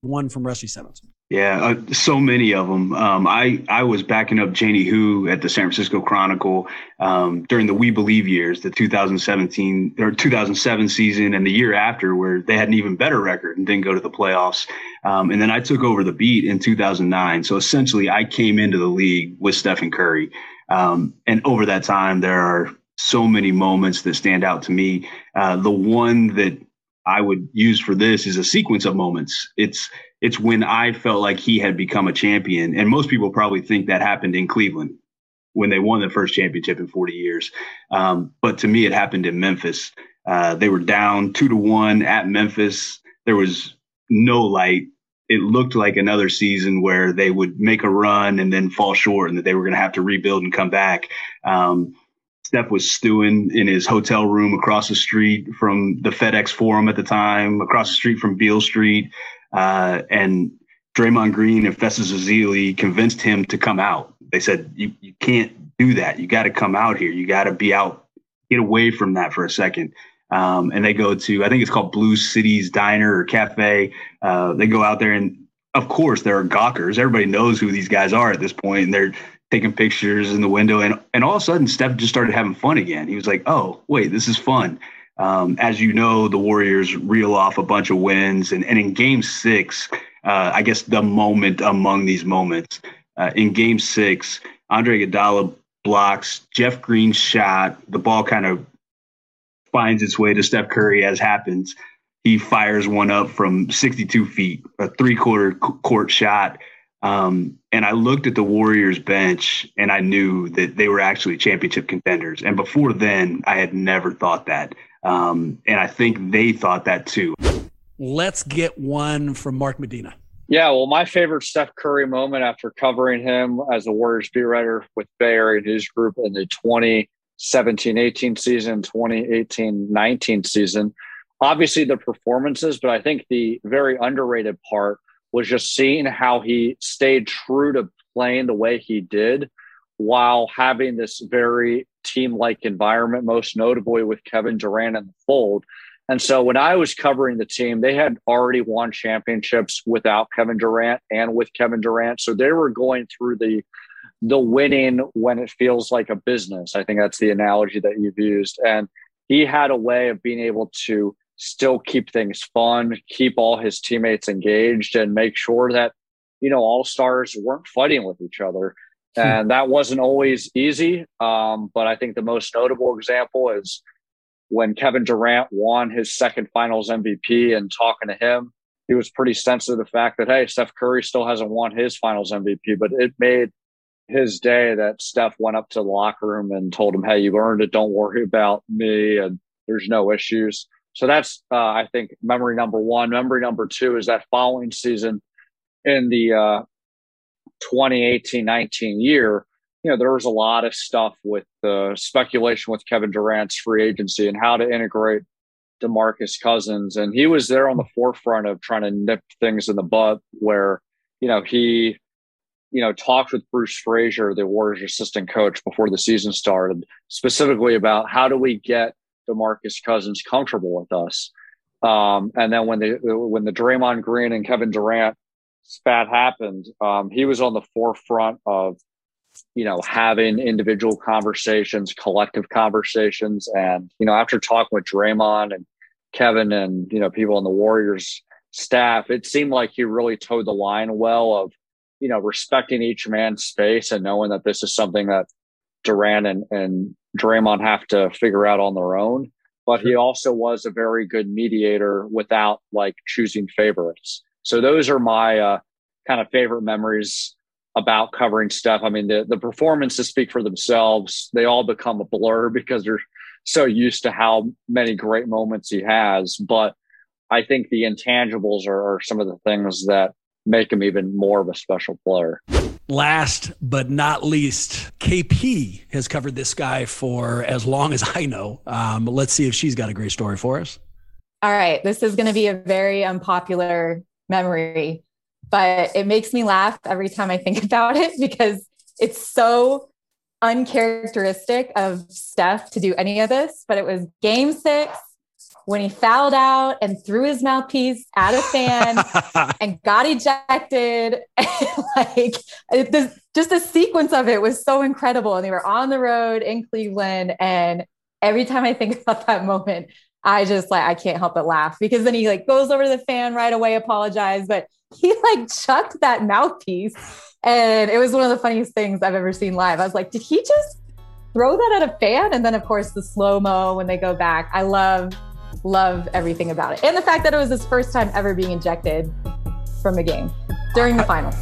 One from Rusty Simmons. Yeah, uh, so many of them. Um, I I was backing up Janny Hu at the San Francisco Chronicle um, during the We Believe years, the 2017 or 2007 season, and the year after, where they had an even better record and didn't go to the playoffs. Um, and then I took over the beat in 2009. So essentially, I came into the league with Stephen Curry, um, and over that time, there are so many moments that stand out to me. Uh, the one that I would use for this is a sequence of moments. It's it's when I felt like he had become a champion. And most people probably think that happened in Cleveland when they won the first championship in 40 years. Um, but to me, it happened in Memphis. Uh, they were down two to one at Memphis. There was no light. It looked like another season where they would make a run and then fall short and that they were going to have to rebuild and come back. Um, Steph was stewing in his hotel room across the street from the FedEx Forum at the time, across the street from Beale Street. Uh, and Draymond Green and Festus Ezeli convinced him to come out. They said, you, you can't do that. You got to come out here. You got to be out, get away from that for a second. Um, and they go to, I think it's called Blues City Diner or Cafe. Uh, they go out there and of course there are gawkers. Everybody knows who these guys are at this point, and they're taking pictures in the window. And and all of a sudden, Steph just started having fun again. He was like, "Oh, wait, this is fun." Um, as you know, the Warriors reel off a bunch of wins, and, and in Game Six, uh, I guess the moment among these moments uh, in Game Six, Andre Iguodala blocks Jeff Green's shot. The ball kind of finds its way to Steph Curry, as happens. He fires one up from 62 feet, a three-quarter court shot. Um, and I looked at the Warriors bench and I knew that they were actually championship contenders. And before then, I had never thought that. Um, and I think they thought that too. Let's get one from Mark Medina. Yeah, well, my favorite Steph Curry moment after covering him as a Warriors beat writer with Bay Area News Group in the 2017 18 season, 2018 19 season. Obviously, the performances, but I think the very underrated part was just seeing how he stayed true to playing the way he did while having this very team like environment, most notably with Kevin Durant in the fold. And so when I was covering the team, they had already won championships without Kevin Durant and with Kevin Durant. So they were going through the the winning when it feels like a business. I think that's the analogy that you've used. And he had a way of being able to still keep things fun, keep all his teammates engaged, and make sure that, you know, all stars weren't fighting with each other. Hmm. And that wasn't always easy. Um, but I think the most notable example is when Kevin Durant won his second finals MVP and talking to him, he was pretty sensitive to the fact that, hey, Steph Curry still hasn't won his finals MVP, but it made his day that Steph went up to the locker room and told him, hey, you earned it. Don't worry about me. And there's no issues. So that's, uh, I think, memory number one. Memory number two is that following season in the uh, 2018 19 year, you know, there was a lot of stuff with the speculation with Kevin Durant's free agency and how to integrate DeMarcus Cousins. And he was there on the forefront of trying to nip things in the bud where, you know, he, you know, talked with Bruce Fraser, the Warriors assistant coach before the season started, specifically about how do we get DeMarcus Cousins comfortable with us. Um, and then when the when the Draymond Green and Kevin Durant spat happened, um, he was on the forefront of you know, having individual conversations, collective conversations. And, you know, after talking with Draymond and Kevin and, you know, people in the Warriors staff, it seemed like he really towed the line well of, you know, respecting each man's space and knowing that this is something that Durant and, and Draymond have to figure out on their own. But he also was a very good mediator without like choosing favorites. So those are my uh, kind of favorite memories about covering stuff. I mean, the, the performances speak for themselves. They all become a blur because they're so used to how many great moments he has. But I think the intangibles are, are some of the things that make him even more of a special player. Last but not least, KP has covered this guy for as long as I know. Um, let's see if she's got a great story for us. All right. This is going to be a very unpopular memory but it makes me laugh every time I think about it because it's so uncharacteristic of Steph to do any of this. But it was game six when he fouled out and threw his mouthpiece at a fan and got ejected. like the, just the sequence of it was so incredible. And they were on the road in Cleveland. And every time I think about that moment, I just like I can't help but laugh because then he like goes over to the fan right away, apologize, but he like chucked that mouthpiece. And it was one of the funniest things I've ever seen live. I was like, did he just throw that at a fan? And then, of course, the slow mo when they go back. I love, love everything about it. And the fact that it was his first time ever being ejected from a game during the finals.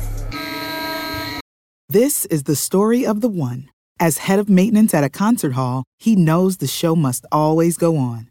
This is the story of the one. As head of maintenance at a concert hall, he knows the show must always go on.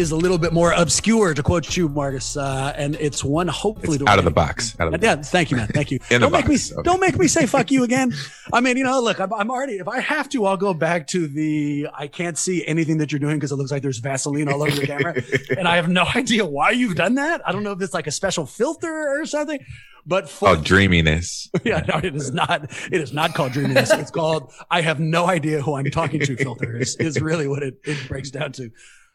is a little bit more obscure, to quote you, Marcus. Uh, and it's one hopefully it's out of the box. Out of the yeah, box. thank you, man. Thank you. don't make box. me okay. don't make me say fuck you again. I mean, you know, look, I'm, I'm, already. If I have to, I'll go back to the. I can't see anything that you're doing because it looks like there's Vaseline all over the camera, and I have no idea why you've done that. I don't know if it's like a special filter or something. But for, oh, dreaminess. Yeah, no, it is not. It is not called dreaminess. It's called I have no idea who I'm talking to. Filter is is really what it, it breaks down to.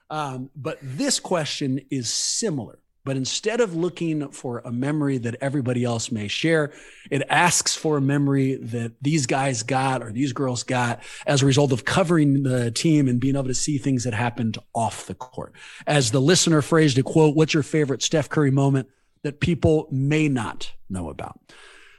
Um, but this question is similar. But instead of looking for a memory that everybody else may share, it asks for a memory that these guys got or these girls got as a result of covering the team and being able to see things that happened off the court. As the listener phrased it, quote, what's your favorite Steph Curry moment that people may not know about.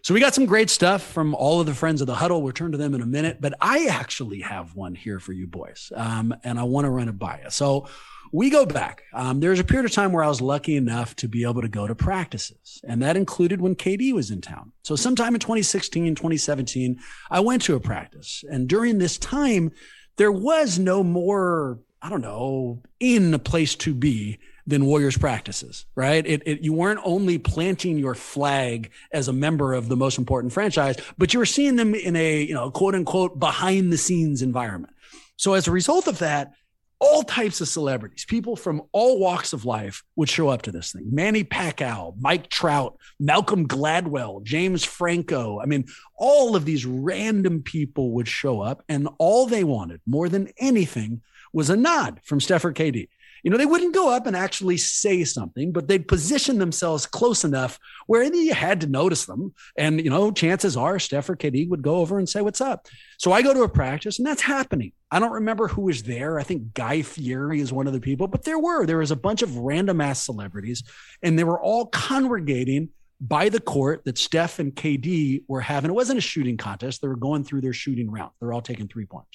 So we got some great stuff from all of the friends of the huddle. We'll turn to them in a minute, but I actually have one here for you boys, um, and I want to run it by you. So we go back. Um, there was a period of time where I was lucky enough to be able to go to practices, and that included when KD was in town. So sometime in 2016, 2017, I went to a practice, and during this time, there was no more, I don't know, in a place to be than Warriors practices, right? It, it, you weren't only planting your flag as a member of the most important franchise, but you were seeing them in a, you know, quote unquote behind the scenes environment. So as a result of that, all types of celebrities, people from all walks of life would show up to this thing. Manny Pacquiao, Mike Trout, Malcolm Gladwell, James Franco. I mean, all of these random people would show up, and all they wanted more than anything was a nod from Steph or KD. You know, they wouldn't go up and actually say something, but they'd position themselves close enough where you had to notice them. And, you know, chances are Steph or KD would go over and say, What's up? So I go to a practice and that's happening. I don't remember who was there. I think Guy Fieri is one of the people, but there were. There was a bunch of random ass celebrities, and they were all congregating by the court that Steph and KD were having. It wasn't a shooting contest. They were going through their shooting round. They're all taking three points.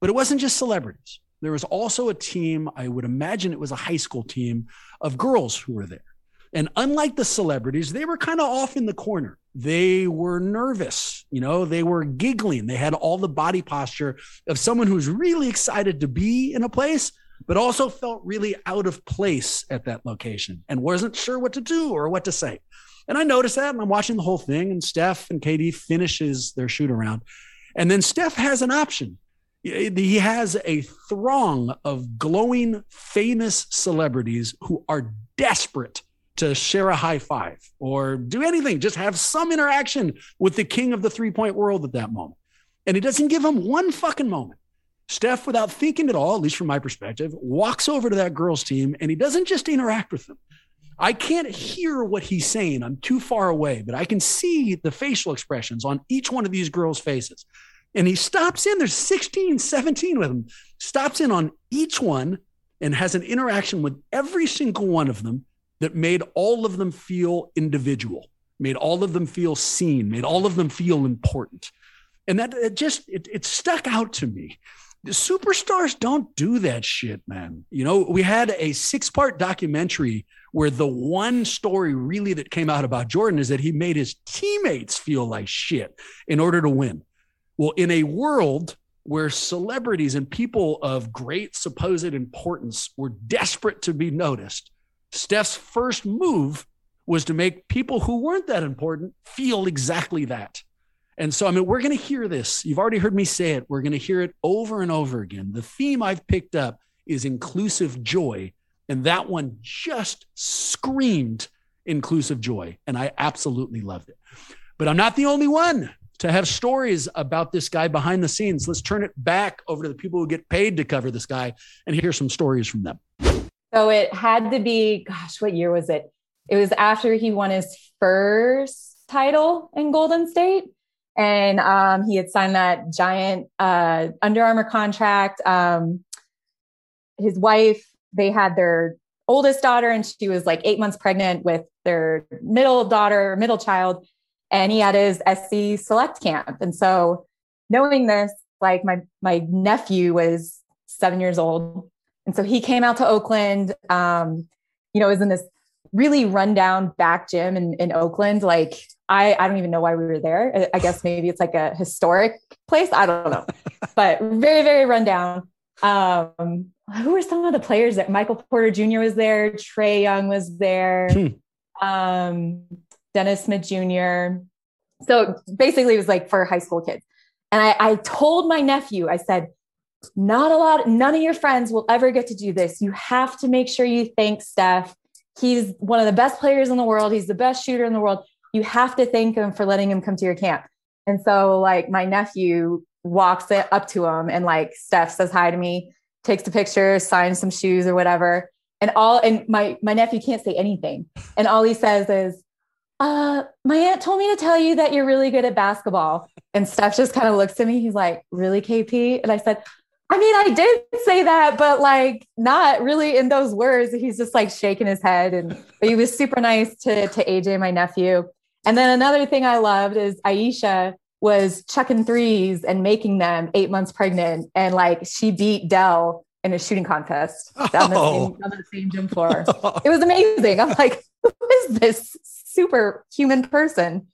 But it wasn't just celebrities. There was also a team, I would imagine it was a high school team of girls who were there. And unlike the celebrities, they were kind of off in the corner. They were nervous, you know, they were giggling. They had all the body posture of someone who's really excited to be in a place, but also felt really out of place at that location and wasn't sure what to do or what to say. And I noticed that and I'm watching the whole thing. And Steph and KD finishes their shoot around. And then Steph has an option he has a throng of glowing, famous celebrities who are desperate to share a high five or do anything, just have some interaction with the king of the three point world at that moment. And he doesn't give him one fucking moment. Steph, without thinking at all, at least from my perspective, walks over to that girl's team and he doesn't just interact with them. I can't hear what he's saying. I'm too far away, but I can see the facial expressions on each one of these girls' faces. And he stops in, there's 16, 17 with him, stops in on each one and has an interaction with every single one of them that made all of them feel individual, made all of them feel seen, made all of them feel important. And that it just, it, it stuck out to me. The superstars don't do that shit, man. You know, we had a six part documentary where the one story really that came out about Jordan is that he made his teammates feel like shit in order to win. Well, in a world where celebrities and people of great supposed importance were desperate to be noticed, Steph's first move was to make people who weren't that important feel exactly that. And so, I mean, we're going to hear this. You've already heard me say it. We're going to hear it over and over again. The theme I've picked up is inclusive joy. And that one just screamed inclusive joy. And I absolutely loved it. But I'm not the only one to have stories about this guy behind the scenes. Let's turn it back over to the people who get paid to cover this guy and hear some stories from them. So it had to be, gosh, what year was it? It was after he won his first title in Golden State. And um, he had signed that giant uh, Under Armour contract. Um, his wife, they had their oldest daughter, and she was like eight months pregnant with their middle daughter, middle child and he had his SC select camp. And so knowing this, like my my nephew was seven years old. And so he came out to Oakland. Um, you know, was in this really rundown back gym in, in Oakland. Like I, I don't even know why we were there. I guess maybe it's like a historic place. I don't know, but very, very rundown. Um, who were some of the players that Michael Porter Jr. was there? Trae Young was there. Hmm. Um, Dennis Smith Jr. So basically, it was like for high school kids. And I, I told my nephew, I said, not a lot, none of your friends will ever get to do this. You have to make sure you thank Steph. He's one of the best players in the world. He's the best shooter in the world. You have to thank him for letting him come to your camp. And so, like, my nephew walks it up to him and, like, Steph says hi to me, takes a picture, signs some shoes or whatever. And all, and my, my nephew can't say anything. And all he says is, uh, my aunt told me to tell you that you're really good at basketball. And Steph just kind of looks at me. He's like, really, KP? And I said, I mean, I did say that, but like not really in those words. He's just like shaking his head, and but he was super nice to to AJ, my nephew. And then another thing I loved is Ayesha was chucking threes and making them eight months pregnant, and like she beat Dell in a shooting contest on the, Oh. same, on the same gym floor. it was amazing. I'm like, who is this super human person?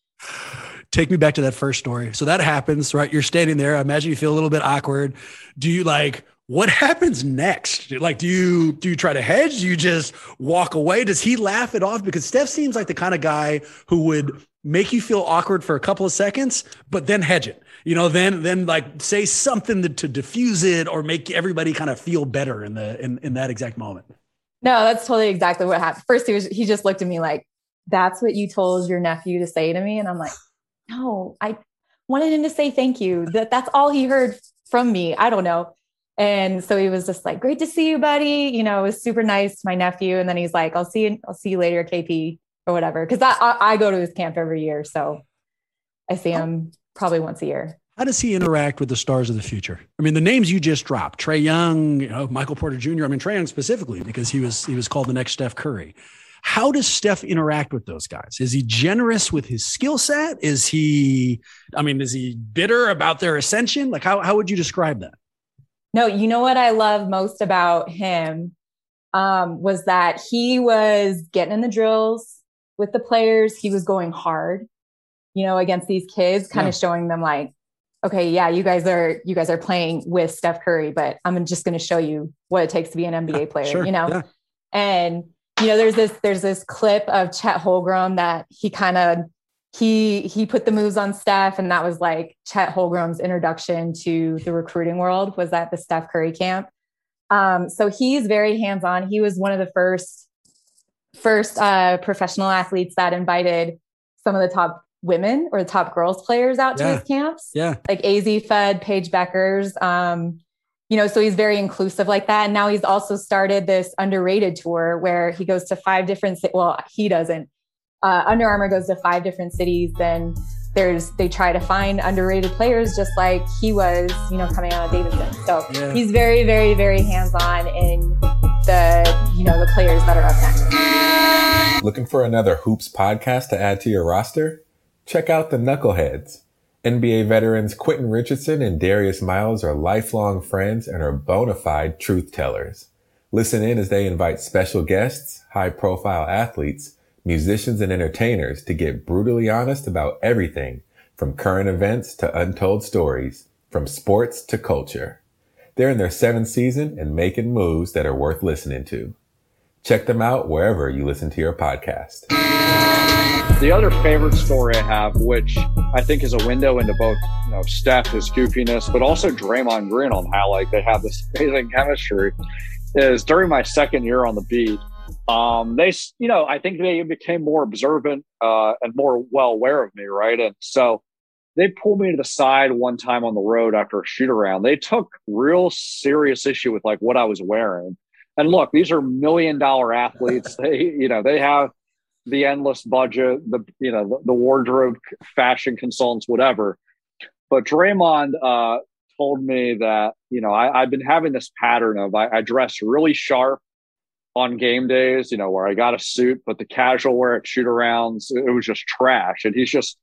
Take me back to that first story. So that happens, right? You're standing there. I imagine you feel a little bit awkward. Do you like what happens next? Like, do you do you try to hedge? Do you just walk away? Does he laugh it off? Because Steph seems like the kind of guy who would make you feel awkward for a couple of seconds, but then hedge it. You know, then then like say something to, to diffuse it or make everybody kind of feel better in the in, in that exact moment. No, that's totally exactly what happened. First, he was he just looked at me like, "That's what you told your nephew to say to me," and I'm like, "No, I wanted him to say thank you. That that's all he heard from me. I don't know." And so he was just like, "Great to see you, buddy." You know, it was super nice to my nephew. And then he's like, "I'll see you. I'll see you later, KP, or whatever." Because I, I I go to his camp every year, so I see him probably once a year. How does he interact with the stars of the future? I mean, the names you just dropped, Trae Young, you know, Michael Porter Jr. I mean, Trae Young specifically because he was he was called the next Steph Curry. How does Steph interact with those guys? Is he generous with his skill set? Is he, I mean, is he bitter about their ascension? Like, how how would you describe that? No, you know what I love most about him um, was that he was getting in the drills with the players. He was going hard, you know, against these kids, kind Yeah. of showing them like, okay, yeah, you guys are you guys are playing with Steph Curry, but I'm just going to show you what it takes to be an NBA player, sure, you know. yeah. And you know, there's this there's this clip of Chet Holmgren that he kind of he he put the moves on Steph, and that was like Chet Holmgren's introduction to the recruiting world was at the Steph Curry camp. Um, so he's very hands on. He was one of the first first uh, professional athletes that invited some of the top women or the top girls players out to his camps Yeah. like Azzi Fudd, Paige Bueckers. Um, you know, so he's very inclusive like that. And now he's also started this underrated tour where he goes to five different, ci- well, he doesn't. Uh, Under Armour goes to five different cities. Then there's, they try to find underrated players just like he was, you know, coming out of Davidson. So Yeah. he's very, very, very hands on in the, you know, the players that are up next. Looking for another Hoops podcast to add to your roster? Check out the Knuckleheads. NBA veterans Quentin Richardson and Darius Miles are lifelong friends and are bona fide truth tellers. Listen in as they invite special guests, high profile athletes, musicians, and entertainers to get brutally honest about everything from current events to untold stories, from sports to culture. They're in their seventh season and making moves that are worth listening to. Check them out wherever you listen to your podcast. The other favorite story I have, which I think is a window into both, you know, Steph, his goofiness, but also Draymond Green on how like they have this amazing chemistry, is during my second year on the beat. Um, they, you know, I think they became more observant uh, and more well aware of me, right? And so they pulled me to the side one time on the road after a shoot around. They took real serious issue with like what I was wearing. And look, these are million dollar athletes. they, you know, they have the endless budget, the you know, the, the wardrobe, fashion consultants, whatever. But Draymond uh, told me that you know I, I've been having this pattern of I, I dress really sharp on game days, you know, where I got a suit, but the casual wear at shoot arounds, it was just trash. And he's just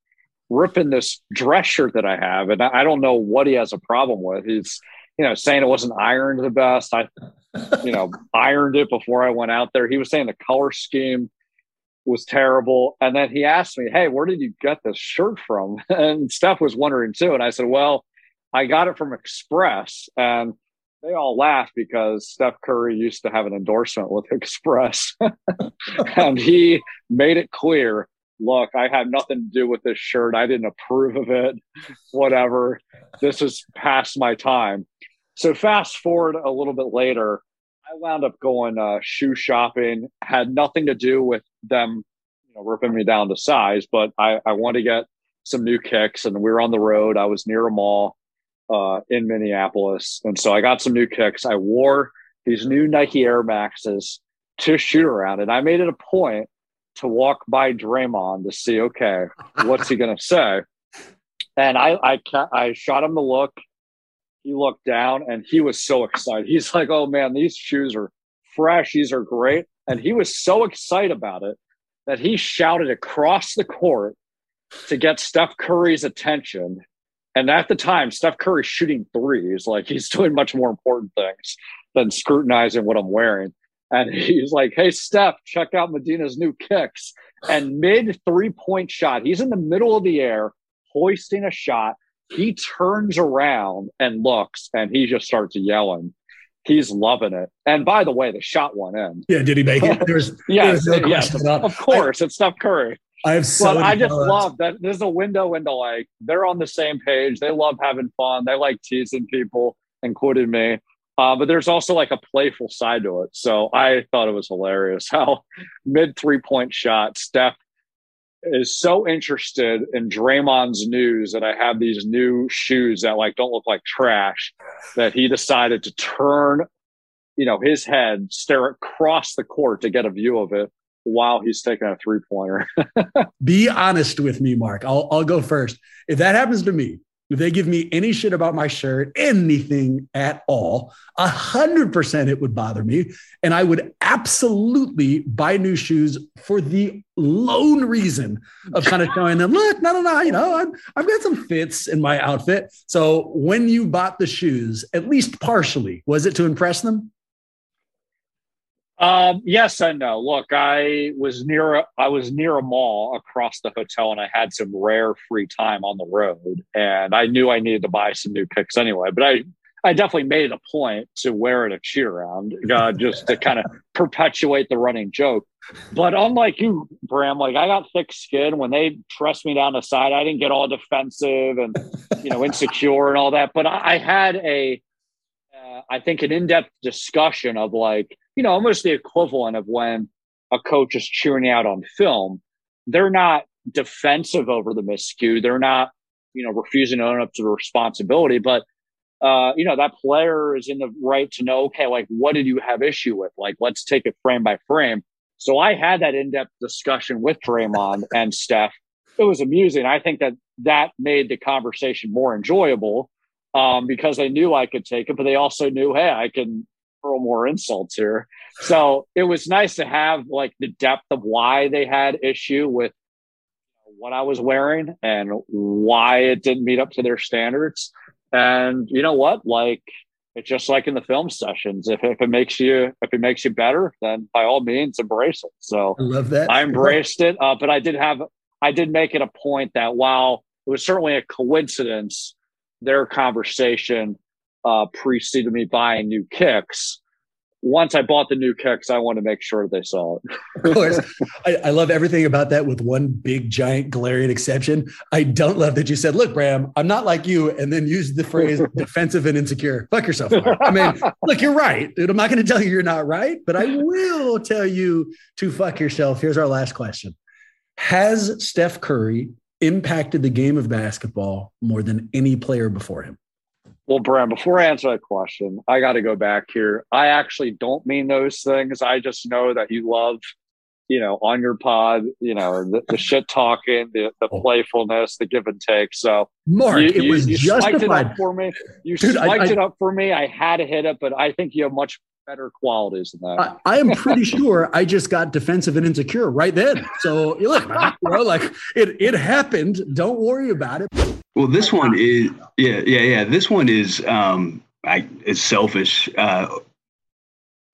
ripping this dress shirt that I have, and I don't know what he has a problem with. He's you know saying it wasn't ironed the best. I you know ironed it before I went out there. He was saying the color scheme was terrible. And then he asked me, Hey, where did you get this shirt from? And Steph was wondering too. And I said, Well, I got it from Express. And they all laughed because Steph Curry used to have an endorsement with Express. and he made it clear look, I had nothing to do with this shirt. I didn't approve of it. Whatever. This is past my time. So fast forward a little bit later, I wound up going uh, shoe shopping. Had nothing to do with them, you know, ripping me down to size, but I, I wanted to get some new kicks, and we were on the road. I was near a mall uh, in Minneapolis, and so I got some new kicks. I wore these new Nike Air Maxes to shoot around, and I made it a point to walk by Draymond to see, okay, what's he going to say? And I, I, I shot him the look he looked down and he was so excited. He's like, "Oh man, these shoes are fresh. These are great." And he was so excited about it that he shouted across the court to get Steph Curry's attention. And at the time, Steph Curry's shooting threes. Like he's doing much more important things than scrutinizing what I'm wearing. And he's like, Hey, Steph, check out Medina's new kicks. And mid three point shot, he's in the middle of the air, hoisting a shot. He turns around and looks, and he just starts yelling. He's loving it. And by the way, the shot went in. Yeah, did he make it? There's yes, there's no yes, about- of course. it's Steph Curry. I have so but I just love that there's a window into like they're on the same page. They love having fun. They like teasing people, including me. Uh, but there's also like a playful side to it. So I thought it was hilarious how mid three point shot Steph is so interested in Draymond's news that I have these new shoes that like don't look like trash that he decided to turn, you know, his head, stare across the court to get a view of it while he's taking a three pointer. Be honest with me, Mark. I'll, I'll go first. If that happens to me, they give me any shit about my shirt, anything at all, a hundred percent it would bother me. And I would absolutely buy new shoes for the lone reason of kind of showing them, look, no, no, no, you know, I'm, I've got some fits in my outfit. So when you bought the shoes, at least partially, was it to impress them? Um, yes and no. Look, I was near a, I was near a mall across the hotel, and I had some rare free time on the road, and I knew I needed to buy some new kicks anyway. But I I definitely made it a point to wear it a cheer round, uh, just to kind of perpetuate the running joke. But unlike you, Bram, like I got thick skin when they pressed me down the side. I didn't get all defensive and you know insecure and all that. But I, I had a uh, I think an in-depth discussion of like, you know, almost the equivalent of when a coach is cheering you out on film. They're not defensive over the miscue. They're not, you know, refusing to own up to the responsibility. But uh, you know, that player is in the right to know, okay, like what did you have issue with? Like, let's take it frame by frame. So I had that in-depth discussion with Draymond and Steph. It was amusing. I think that that made the conversation more enjoyable um, because they knew I could take it, but they also knew, hey, I can throw more insults here. So it was nice to have like the depth of why they had issue with what I was wearing and why it didn't meet up to their standards. And you know what? Like it's just like in the film sessions. If, if it makes you if it makes you better, then by all means embrace it. So I love that. I embraced it. Uh, but I did have I did make it a point that while it was certainly a coincidence, their conversation uh, preceded me buying new kicks. Once I bought the new kicks, I want to make sure they saw it. Of course. I, I love everything about that with one big, giant, glaring exception. I don't love that you said, look, Bram, I'm not like you, and then used the phrase defensive and insecure. Fuck yourself. Mark. I mean, look, you're right. Dude, I'm not going to tell you you're not right, but I will tell you to fuck yourself. Here's our last question Has Steph Curry impacted the game of basketball more than any player before him? Well, Bram, before I answer that question, I got to go back here. I actually don't mean those things. I just know that you love, you know, on your pod, you know, the, the shit talking, the, the oh. playfulness, the give and take. So, Mark, you, it you- was you spiked it justified. up for me. You Dude, I- it up for me. I had to hit it, but I think you have much better qualities than that. I, I am pretty sure I just got defensive and insecure right then. So you look, you know, like it, it happened. Don't worry about it. Well, this one is yeah, yeah, yeah. This one is um, I is selfish. Uh,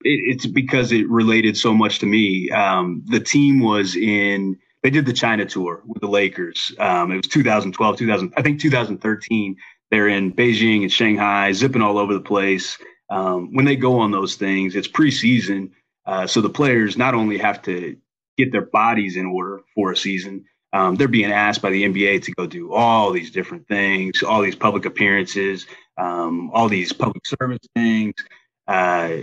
it, it's because it related so much to me. Um, the team was in. They did the China tour with the Lakers. Um, it was 2012, 2000. I think 2013. They're in Beijing and Shanghai, zipping all over the place. Um, when they go on those things, it's preseason, uh, so the players not only have to get their bodies in order for a season, um, they're being asked by the NBA to go do all these different things, all these public appearances, um, all these public service things. Uh,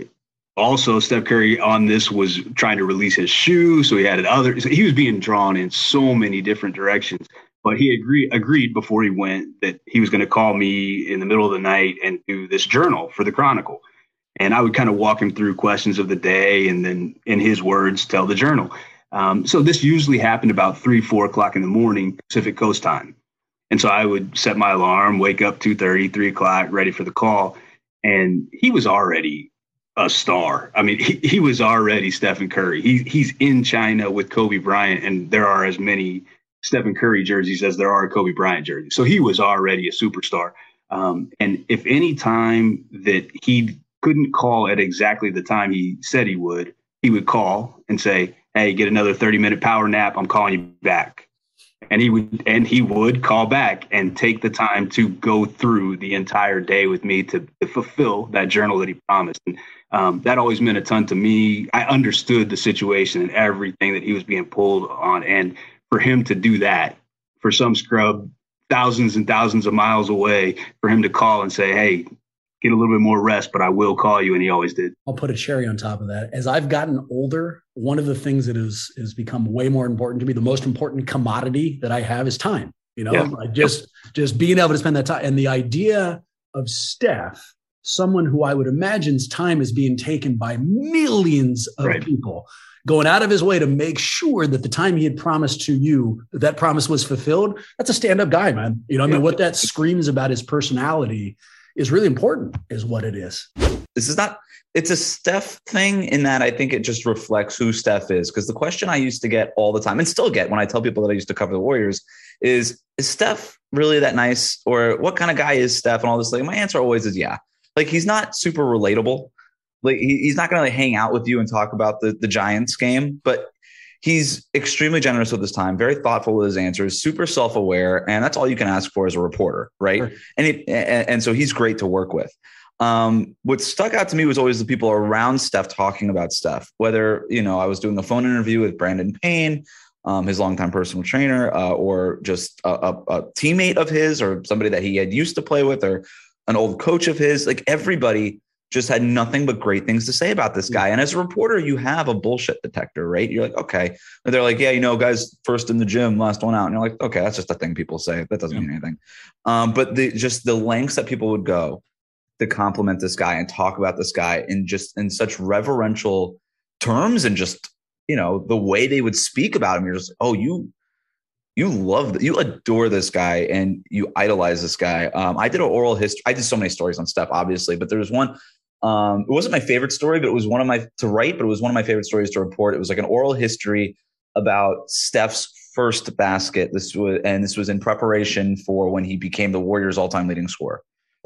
also, Steph Curry on this was trying to release his shoe, so he had other. So he was being drawn in so many different directions. But he agreed agreed before he went that he was going to call me in the middle of the night and do this journal for the Chronicle. And I would kind of walk him through questions of the day, and then, in his words, tell the journal. Um, so this usually happened about three, four o'clock in the morning Pacific Coast time. And so I would set my alarm, wake up 2.30, 3 o'clock, ready for the call. And he was already a star. I mean, he, he was already Stephen Curry. He, he's in China with Kobe Bryant, and there are as many Stephen Curry jerseys as there are Kobe Bryant jerseys. So he was already a superstar. Um, and if any time that he couldn't call at exactly the time he said he would, he would call and say, Hey, get another 30 minute power nap. I'm calling you back. And he would and he would call back and take the time to go through the entire day with me to, to fulfill that journal that he promised. And um, that always meant a ton to me. I understood the situation and everything that he was being pulled on. And for him to do that for some scrub thousands and thousands of miles away for him to call and say hey get a little bit more rest, but I will call you. And he always did. I'll put a cherry on top of that. As I've gotten older, one of the things that is has has become way more important to me, the most important commodity that I have is time. You know, yeah. just just being able to spend that time. And the idea of Steph, someone who I would imagine's time is being taken by millions of right. people, going out of his way to make sure that the time he had promised to you, that, that promise was fulfilled. That's a stand-up guy, man. You know, I mean, what that screams about his personality is really important, is what it is. This is not, it's a Steph thing in that I think it just reflects who Steph is. Because the question I used to get all the time and still get when I tell people that I used to cover the Warriors is, is Steph really that nice? Or what kind of guy is Steph and all this? Like, my answer always is yeah. Like, he's not super relatable. Like, he, he's not going to like hang out with you and talk about the, the Giants game, but he's extremely generous with his time, very thoughtful with his answers, super self aware, and that's all you can ask for as a reporter, right? Sure. And, and and so he's great to work with. Um, what stuck out to me was always the people around Steph talking about stuff. Whether you know I was doing a phone interview with Brandon Payne, um, his longtime personal trainer, uh, or just a, a, a teammate of his, or somebody that he had used to play with, or an old coach of his. Like everybody just had nothing but great things to say about this guy. And as a reporter, you have a bullshit detector, right? You're like, okay. And they're like, yeah, you know, guys first in the gym, last one out. And you're like, okay, that's just a thing people say. That doesn't yeah. mean anything. Um, but the just the lengths that people would go to compliment this guy and talk about this guy in just in such reverential terms and just, you know, the way they would speak about him, you're just, oh, you you love you adore this guy and you idolize this guy. Um, I did an oral history. I did so many stories on Steph, obviously, but there was one um, it wasn't my favorite story, but it was one of my to write, but it was one of my favorite stories to report. It was like an oral history about Steph's first basket. This was and this was in preparation for when he became the Warriors' all-time leading scorer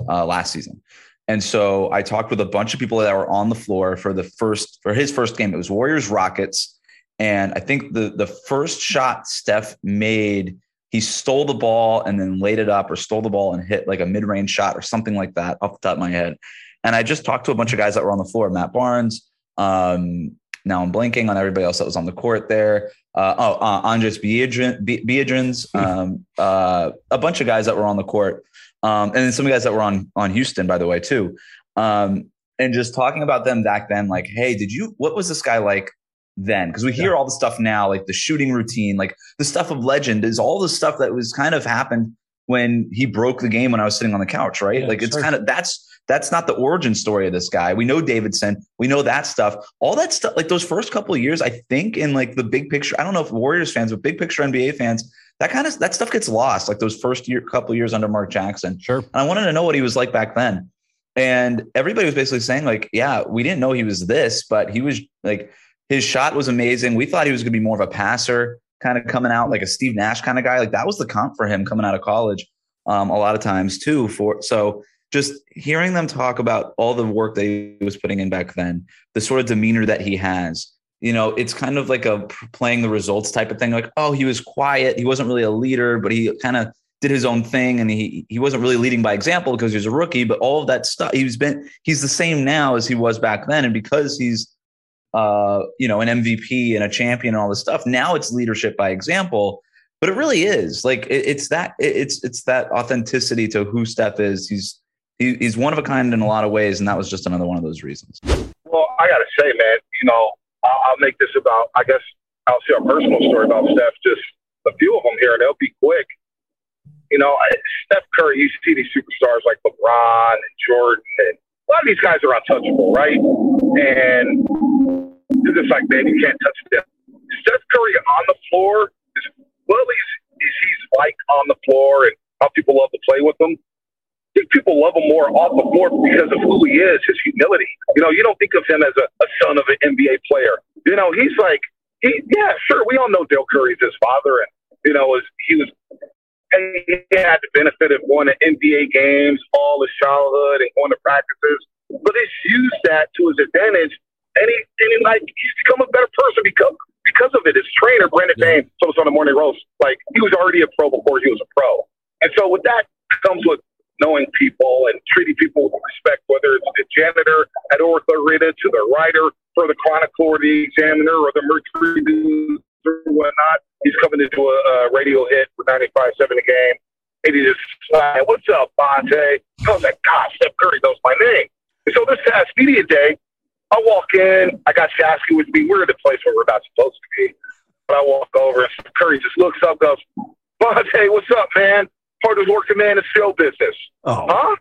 uh, last season. And so I talked with a bunch of people that were on the floor for the first for his first game. It was Warriors Rockets, and I think the the first shot Steph made, he stole the ball and then laid it up, or stole the ball and hit like a mid range shot or something like that off the top of my head. And I just talked to a bunch of guys that were on the floor, Matt Barnes. Um, now I'm blanking on everybody else that was on the court there. Uh, oh, uh, Andres Biedrins, um, uh, a bunch of guys that were on the court. Um, and then some guys that were on, on Houston, by the way, too. Um, and just talking about them back then, like, hey, did you, what was this guy like then? Because we hear yeah. all the stuff now, like the shooting routine, like the stuff of legend is all the stuff that was kind of happened when he broke the game when I was sitting on the couch, right? Yeah, like it's sure. kind of, that's, that's not the origin story of this guy. We know Davidson. We know that stuff. All that stuff, like those first couple of years, I think in like the big picture, I don't know if Warriors fans, but big picture NBA fans, that kind of that stuff gets lost. Like those first year, couple years under Mark Jackson. Sure. And I wanted to know what he was like back then. And everybody was basically saying, like, yeah, we didn't know he was this, but he was like, his shot was amazing. We thought he was going to be more of a passer, kind of coming out like a Steve Nash kind of guy. Like that was the comp for him coming out of college. Um, a lot of times too. For so just hearing them talk about all the work that he was putting in back then, the sort of demeanor that he has, you know, it's kind of like a playing the results type of thing. Like, oh, he was quiet. He wasn't really a leader, but he kind of did his own thing and he he wasn't really leading by example because he was a rookie, but all of that stuff he's been he's the same now as he was back then. And because he's uh, you know, an MVP and a champion and all this stuff, now it's leadership by example. But it really is like it, it's that it, it's it's that authenticity to who Steph is. He's he, he's one of a kind in a lot of ways, and that was just another one of those reasons. Well, I got to say, man, you know, I'll, I'll, make this about, I guess, I'll share a personal story about Steph, just a few of them here, and they'll be quick. You know, Steph Curry, you see these superstars like LeBron and Jordan, and a lot of these guys are untouchable, right? And it's just like, man, you can't touch them. Steph Curry on the floor, is well, he's, he's like on the floor and how people love to play with him. I think people love him more off the court because of who he is, his humility. You know, you don't think of him as a, a son of an NBA player. You know, he's like, he, yeah, sure, we all know Dale Curry's his father, and you know, he was he had the benefit of going to NBA games all his childhood and going to practices, but he's used that to his advantage, and he and he, like he's become a better person because because of it. His trainer, Brandon yeah. Told us on the morning roast, like he was already a pro before he was a pro, and so with that comes with knowing people and treating people with respect, whether it's the janitor at Oracle Arena to the writer for the Chronicle or the Examiner or the Mercury News or whatnot. He's coming into a, a radio hit with 95.7 a game. And he just what's up, Bonta? I like, gosh, Steph Curry knows my name. And so this past media day, I walk in, I got Shasky with me. We're in the place where we're not supposed to be. But I walk over and Curry just looks up, goes, Bonta, what's up, man? Hardest working man in show business. Oh. Huh?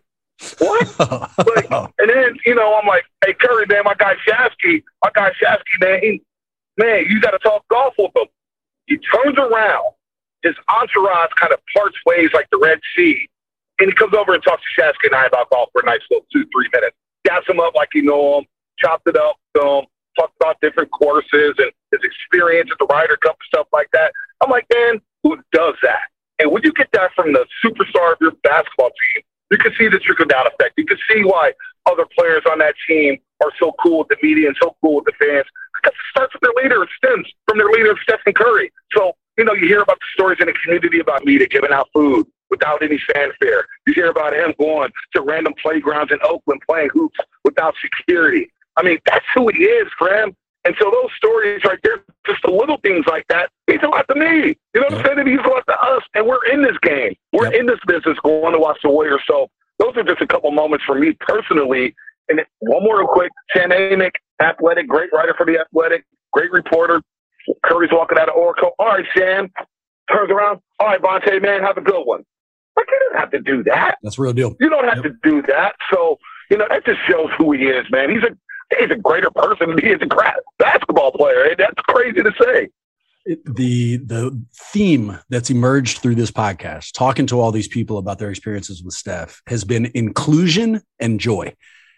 What? like, and then, you know, I'm like, hey, Curry, man, my guy Shasky, my guy Shasky, man, he, man, you got to talk golf with him. He turns around. His entourage kind of parts ways like the Red Sea. And he comes over and talks to Shasky and I about golf for a nice little two, three minutes. Gas him up like you know him, chopped it up him, talked about different courses and his experience at the Ryder Cup and stuff like that. I'm like, man, who does that? And when you get that from the superstar of your basketball team, you can see the trickle down effect. You can see why other players on that team are so cool with the media and so cool with the fans. Because it starts with their leader. It stems from their leader, Stephen Curry. So, you know, you hear about the stories in the community about media giving out food without any fanfare. You hear about him going to random playgrounds in Oakland playing hoops without security. I mean, that's who he is, Graham. And so those stories right there, just the little things like that, means a lot to me. You know what I'm saying? It means a lot to us. And we're in this game. We're in this business going to watch the Warriors. So those are just a couple moments for me personally. And one more real quick. Sam Amick, athletic, great writer for the athletic, great reporter. Curry's walking out of Oracle. All right, Sam. Turns around. All right, Bonta, man, have a good one. Like, you don't have to do that. That's real deal. You don't have yep. to do that. So, you know, that just shows who he is, man. He's a he's a greater person than he is a basketball player. That's crazy to say. The the theme that's emerged through this podcast, talking to all these people about their experiences with Steph, has been inclusion and joy.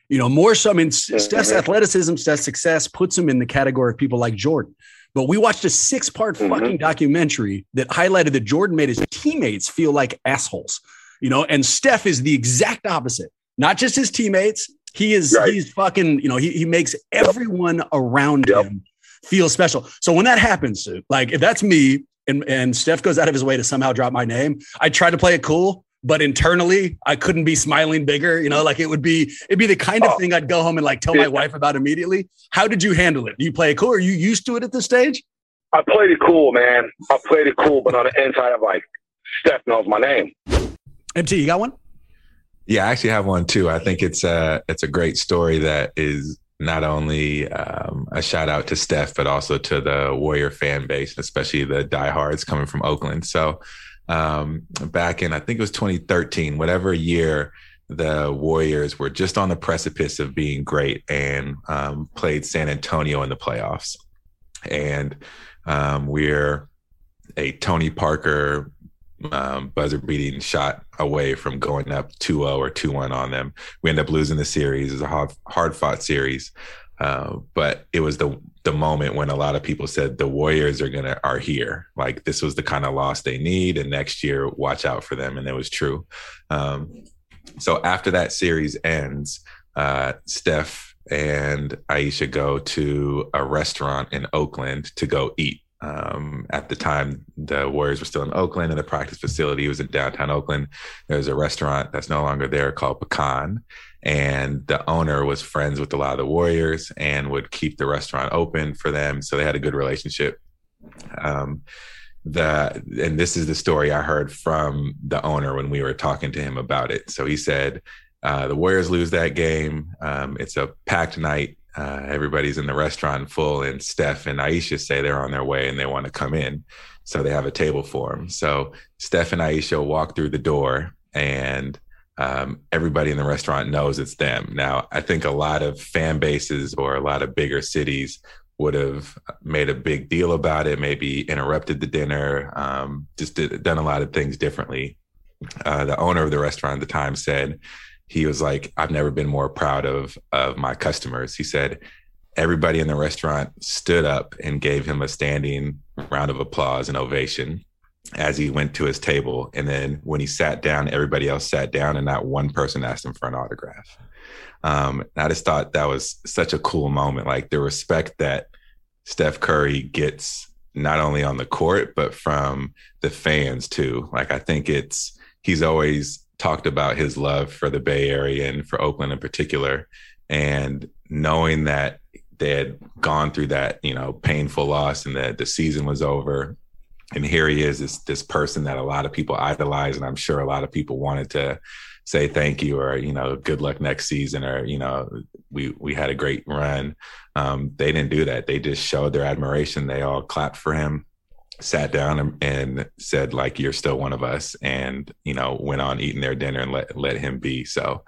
You know, more so. I mean, Steph's athleticism, Steph's success puts him in the category of people like Jordan. But we watched a six part mm-hmm. fucking documentary that highlighted that Jordan made his teammates feel like assholes. You know, and Steph is the exact opposite. Not just his teammates, he is right. he's fucking, you know, he, he makes everyone around yep. him feel special. So when that happens, like if that's me and, and Steph goes out of his way to somehow drop my name, I try to play it cool, but internally I couldn't be smiling bigger, you know, like it would be, it'd be the kind of oh. thing I'd go home and like tell my wife about immediately. How did you handle it? Do you play it cool? Are you used to it at this stage? I played it cool, man. I played it cool, but on the inside, I'm like, Steph knows my name. MT, you got one? Yeah, I actually have one too. I think it's a it's a great story that is not only um, a shout out to Steph, but also to the Warrior fan base, especially the diehards coming from Oakland. So um, back in I think it was 2013, whatever year the Warriors were just on the precipice of being great and um, played San Antonio in the playoffs, and um, we're a Tony Parker um, buzzer beating shot away from going up 2-0 or 2-1 on them. We end up losing the series. It was a hard, hard fought series. Uh, but it was the the moment when a lot of people said the Warriors are gonna are here. Like this was the kind of loss they need, and next year watch out for them. And it was true. Um, so after that series ends, uh, Steph and Ayesha go to a restaurant in Oakland to go eat um, at the time, the Warriors were still in Oakland, and the practice facility was in downtown Oakland. There was a restaurant that's no longer there called Picán, and the owner was friends with a lot of the Warriors and would keep the restaurant open for them. So they had a good relationship. Um, the and this is the story I heard from the owner when we were talking to him about it. So he said, uh, "The Warriors lose that game. Um, it's a packed night uh, everybody's in the restaurant full, and Steph and Ayesha say they're on their way and they want to come in. So they have a table for them. So Steph and Ayesha walk through the door, and um, everybody in the restaurant knows it's them. Now, I think a lot of fan bases or a lot of bigger cities would have made a big deal about it, maybe interrupted the dinner, um, just did, done a lot of things differently. uh, the owner of the restaurant at the time said he was like, "I've never been more proud of of my customers." He said, "Everybody in the restaurant stood up and gave him a standing round of applause and ovation." As he went to his table, and then when he sat down, everybody else sat down, and not one person asked him for an autograph. Um, I just thought that was such a cool moment, like the respect that Steph Curry gets not only on the court but from the fans too. Like I think it's he's always talked about his love for the Bay Area and for Oakland in particular, and knowing that they had gone through that you know painful loss and that the season was over and here he is this this person that a lot of people idolize and i'm sure a lot of people wanted to say thank you or you know good luck next season or you know we we had a great run. Um, they didn't do that. They just showed their admiration. They all clapped for him sat down and, and said like you're still one of us and you know went on eating their dinner and let let him be so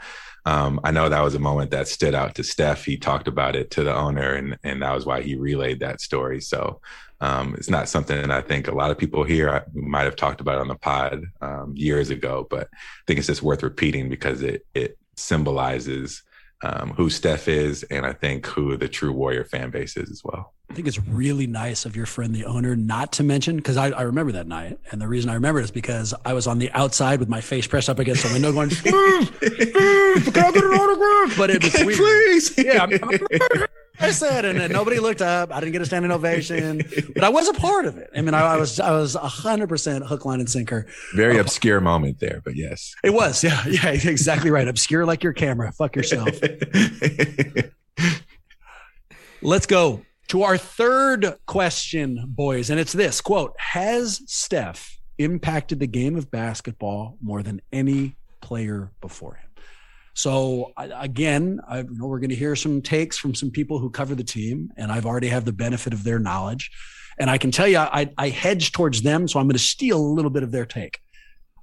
um, I know that was a moment that stood out to Steph. He talked about it to the owner, and and that was why he relayed that story. So um, it's not something that I think a lot of people here might have talked about on the pod um, years ago, but I think it's just worth repeating because it it symbolizes um, who Steph is, and I think who the true Warrior fan base is as well. I think it's really nice of your friend, the owner, not to mention because I, I, remember that night, and the reason I remember it is because I was on the outside with my face pressed up against the window, going, "Steve, Steve, can I get an autograph?" But it was weird. Please, yeah. I'm, I'm, I said, and then nobody looked up. I didn't get a standing ovation, but I was a part of it. I mean, I, I was I was hundred percent hook, line, and sinker. Very uh, obscure moment there, but yes, it was. Yeah, yeah, exactly right. Obscure like your camera. Fuck yourself. Let's go to our third question, boys, and it's this quote: Has Steph impacted the game of basketball more than any player before him? So again, I, know, we're going to hear some takes from some people who cover the team, and I've already have the benefit of their knowledge. And I can tell you, I, I hedge towards them, so I'm going to steal a little bit of their take.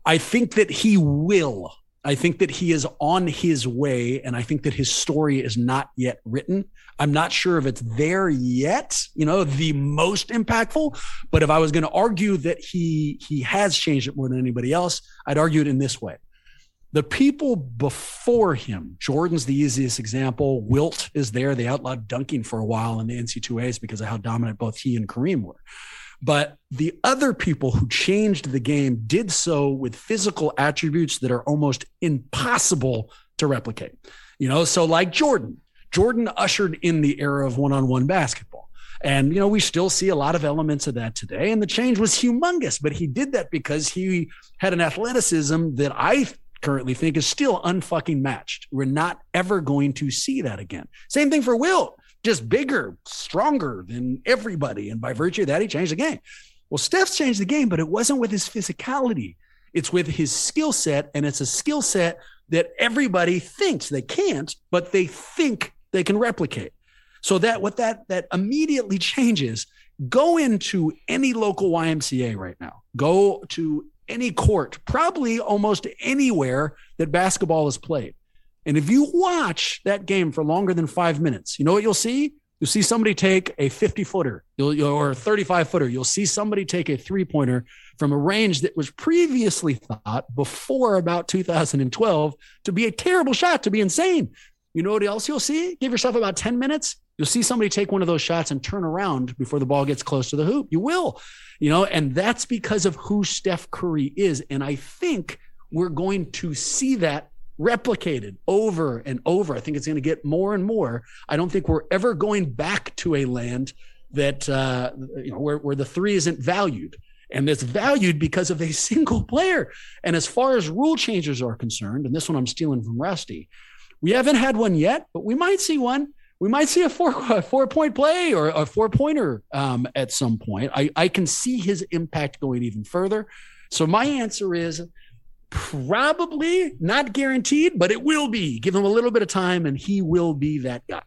I think that he will. I think that he is on his way, and I think that his story is not yet written. I'm not sure if it's there yet, you know, the most impactful. But if I was going to argue that he he has changed it more than anybody else, I'd argue it in this way. The people before him, Jordan's the easiest example. Wilt is there. They outlawed dunking for a while in the NC2As because of how dominant both he and Kareem were. But the other people who changed the game did so with physical attributes that are almost impossible to replicate. You know, so like Jordan, Jordan ushered in the era of one on one basketball. And, you know, we still see a lot of elements of that today. And the change was humongous, but he did that because he had an athleticism that I currently think is still unfucking matched. We're not ever going to see that again. Same thing for Wilt, just bigger, stronger than everybody. And by virtue of that, he changed the game. Well, Steph's changed the game, but it wasn't with his physicality. It's with his skill set, and it's a skill set that everybody thinks they can't, but they think they can replicate. So that what that that immediately changes. Go into any local YMCA right now. Go to any court, probably almost anywhere that basketball is played. And if you watch that game for longer than five minutes, you know what you'll see? You'll see somebody take a 50 footer or a 35 footer. You'll see somebody take a three pointer from a range that was previously thought before about 2012 to be a terrible shot, to be insane. You know what else you'll see? Give yourself about 10 minutes. You'll see somebody take one of those shots and turn around before the ball gets close to the hoop. You will you know, and that's because of who Steph Curry is. And I think we're going to see that replicated over and over. I think it's going to get more and more. I don't think we're ever going back to a land that uh, you know where, where the three isn't valued. And it's valued because of a single player. And as far as rule changes are concerned, and this one I'm stealing from Rusty, we haven't had one yet, but we might see one we might see a four a four point play or a four pointer um, at some point. I, I can see his impact going even further. So my answer is probably not guaranteed, but it will be. Give him a little bit of time, and he will be that guy.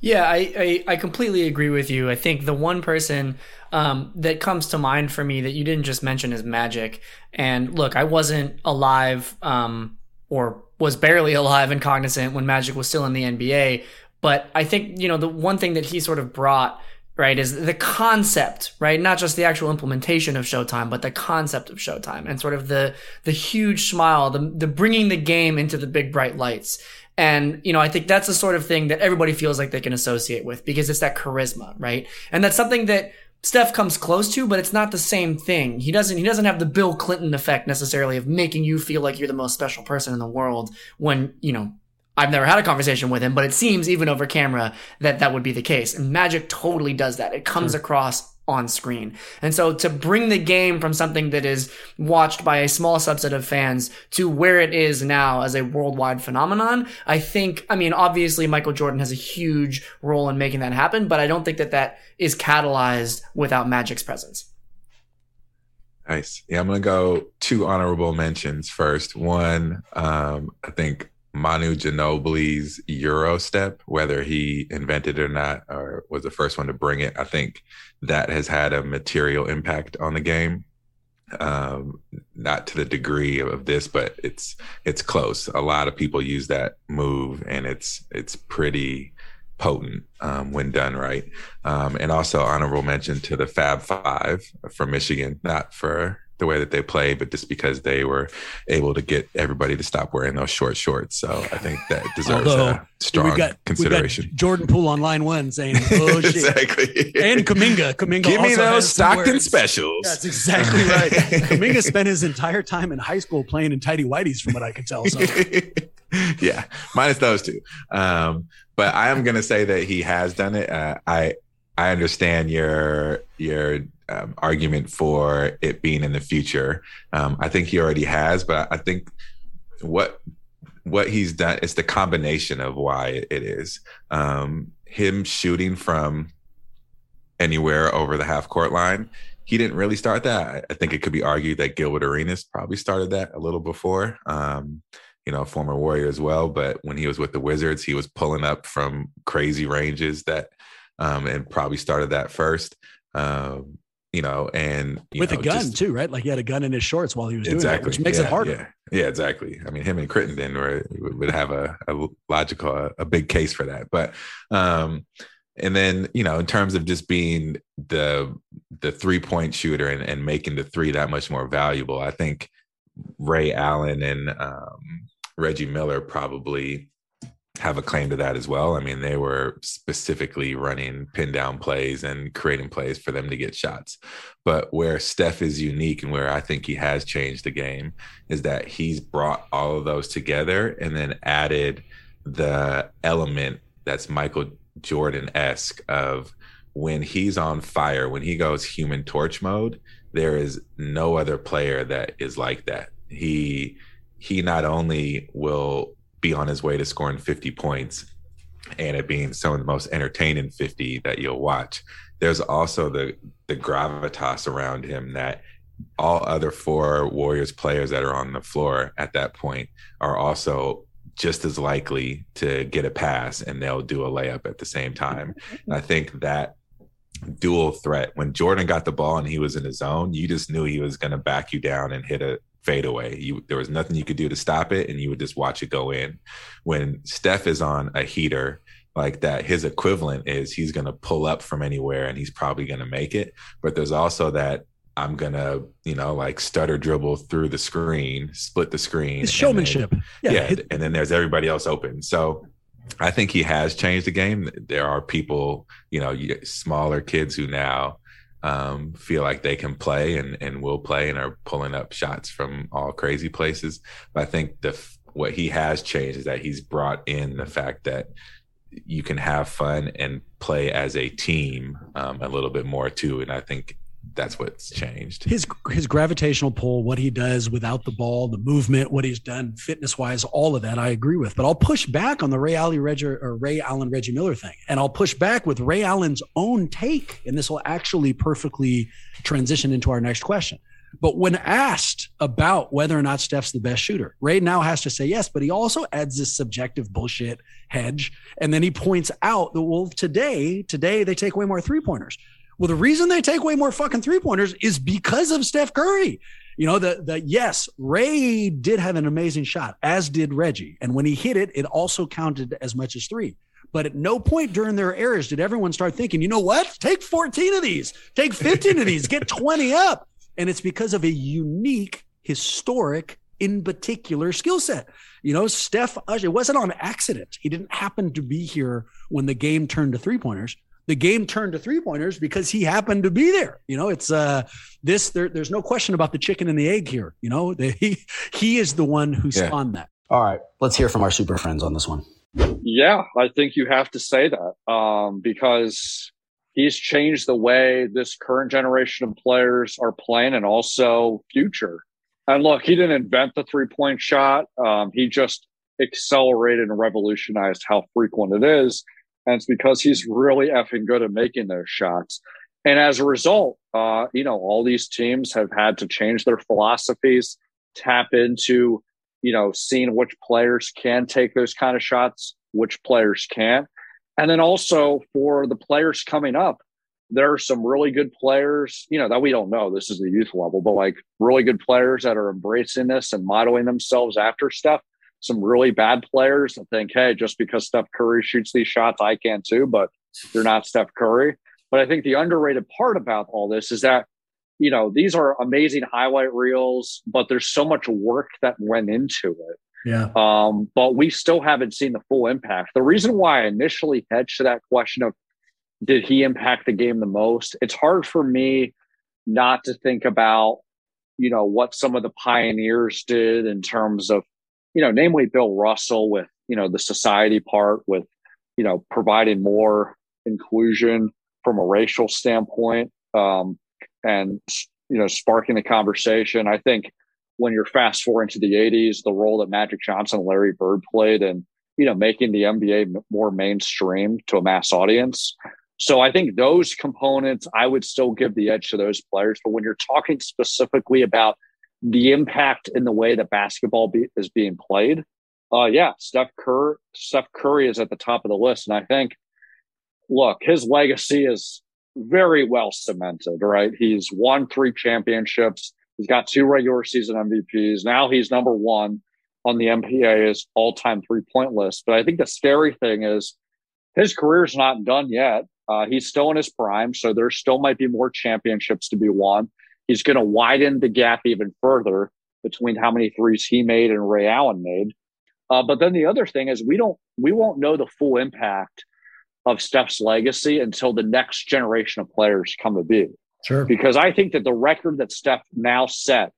Yeah, I, I, I completely agree with you. I think the one person um, that comes to mind for me that you didn't just mention is Magic. And look, I wasn't alive um, or was barely alive and cognizant when Magic was still in the NBA. But I think, you know, the one thing that he sort of brought right, is the concept, right? Not just the actual implementation of Showtime, but the concept of Showtime and sort of the, the huge smile, the, the bringing the game into the big bright lights. And, you know, I think that's the sort of thing that everybody feels like they can associate with because it's that charisma, right? And that's something that Steph comes close to, but it's not the same thing. He doesn't he doesn't have the Bill Clinton effect necessarily of making you feel like you're the most special person in the world when, you know, I've never had a conversation with him, but it seems even over camera that that would be the case. And Magic totally does that. It comes sure. across on screen. And so to bring the game from something that is watched by a small subset of fans to where it is now as a worldwide phenomenon, I think, I mean, obviously Michael Jordan has a huge role in making that happen, but I don't think that that is catalyzed without Magic's presence. Nice. Yeah, I'm going to go two honorable mentions first. One, um, I think Manu Ginobili's Euro step, whether he invented it or not, or was the first one to bring it. I think that has had a material impact on the game. Um, not to the degree of this, but it's it's close. A lot of people use that move, and it's it's pretty potent um, when done right. Um, and also honorable mention to the Fab Five from Michigan, not for the way that they played, but just because they were able to get everybody to stop wearing those short shorts. So I think that deserves Although, a strong got, consideration. Jordan Poole on line one saying, "Oh shit!" exactly. And Kuminga, Kuminga, give me those Stockton specials. That's exactly right. Kuminga spent his entire time in high school playing in tidy whities, from what I could tell. So. yeah, minus those two. Um, but I am going to say that he has done it. Uh, I I understand your your um, argument for it being in the future. Um, I think he already has, but I think what what he's done is the combination of why it is um, him shooting from anywhere over the half court line. He didn't really start that. I think it could be argued that Gilbert Arenas probably started that a little before. Um, you know, former Warrior as well. But when he was with the Wizards, he was pulling up from crazy ranges that, um, and probably started that first. Um, you know, and with know, a gun just, too, right? Like he had a gun in his shorts while he was exactly, doing it, which makes yeah, it harder. Yeah, yeah, exactly. I mean, him and Crittenton were, would have a, a logical, a, a, big case for that. But, um, and then you know, in terms of just being the the three point shooter and, and making the three that much more valuable, I think Ray Allen and um, Reggie Miller probably have a claim to that as well. I mean, they were specifically running pin down plays and creating plays for them to get shots. But where Steph is unique and where I think he has changed the game is that he's brought all of those together and then added the element that's Michael Jordan esque of when he's on fire, when he goes human torch mode, there is no other player that is like that. He he not only will be on his way to scoring 50 points and it being some of the most entertaining 50 that you'll watch. There's also the the gravitas around him that all other four Warriors players that are on the floor at that point are also just as likely to get a pass and they'll do a layup at the same time. And I think that dual threat when Jordan got the ball and he was in his zone, you just knew he was going to back you down and hit a fadeaway. You there was nothing you could do to stop it, and you would just watch it go in. When Steph is on a heater like that, his equivalent is he's going to pull up from anywhere, and he's probably going to make it. But there's also that I'm gonna, you know, like stutter dribble through the screen, split the screen. It's showmanship. Then, yeah. yeah. And then there's everybody else open. So I think he has changed the game. There are people, you know, smaller kids who now um, feel like they can play and, and will play and are pulling up shots from all crazy places. But I think the what he has changed is that he's brought in the fact that you can have fun and play as a team um, a little bit more too. And I think that's what's changed. His his gravitational pull, what he does without the ball, the movement, what he's done fitness wise, all of that I agree with. But I'll push back on the Ray Allen Reggie or Ray Allen Reggie Miller thing, and I'll push back with Ray Allen's own take, and this will actually perfectly transition into our next question. But when asked about whether or not Steph's the best shooter, Ray now has to say yes, but he also adds this subjective bullshit hedge. And then he points out that, well, today, today they take way more three pointers Well, the reason they take way more fucking three pointers is because of Steph Curry. You know, the the yes, Ray did have an amazing shot, as did Reggie. And when he hit it, it also counted as much as three. But at no point during their eras did everyone start thinking, you know what? Take 14 of these, take 15 of these, get 20 up. And it's because of a unique, historic, in particular skill set. You know, Steph, it wasn't on accident. He didn't happen to be here when the game turned to three pointers the game turned to three pointers because he happened to be there. You know, it's uh this there, there's no question about the chicken and the egg here. You know, the, he he is the one who Yeah. spawned that. All right, let's hear from our super friends on this one. Yeah, I think you have to say that um, because he's changed the way this current generation of players are playing and also future. And look, he didn't invent the three point shot. Um, he just accelerated and revolutionized how frequent it is. And it's because he's really effing good at making those shots. And as a result, uh, you know, all these teams have had to change their philosophies, tap into, you know, seeing which players can take those kind of shots, which players can't. And then also for the players coming up, there are some really good players, you know, that we don't know. This is the youth level, but like really good players that are embracing this and modeling themselves after stuff. Some really bad players that think, hey, just because Steph Curry shoots these shots, I can too, but you're not Steph Curry. But I think the underrated part about all this is that, you know, these are amazing highlight reels, but there's so much work that went into it. Yeah. Um, but we still haven't seen the full impact. The reason why I initially hedged to that question of did he impact the game the most? It's hard for me not to think about, you know, what some of the pioneers did in terms of, you know, namely Bill Russell with, you know, the society part with, you know, providing more inclusion from a racial standpoint. Um, and, you know, sparking the conversation. I think when you're fast forward into the 80s, the role that Magic Johnson and Larry Bird played and, you know, making the NBA more mainstream to a mass audience. So I think those components, I would still give the edge to those players. But when you're talking specifically about the impact in the way that basketball be, is being played, uh, yeah, Steph Curry, Steph Curry is at the top of the list. And I think, look, his legacy is very well cemented, right? He's won three championships. He's got two regular season MVPs. Now he's number one on the NBA's all time three point list. But I think the scary thing is his career's not done yet. Uh, he's still in his prime, so there still might be more championships to be won. He's going to widen the gap even further between how many threes he made and Ray Allen made. Uh, but then the other thing is we don't we won't know the full impact of Steph's legacy until the next generation of players come to be. Sure. Because I think that the record that Steph now set,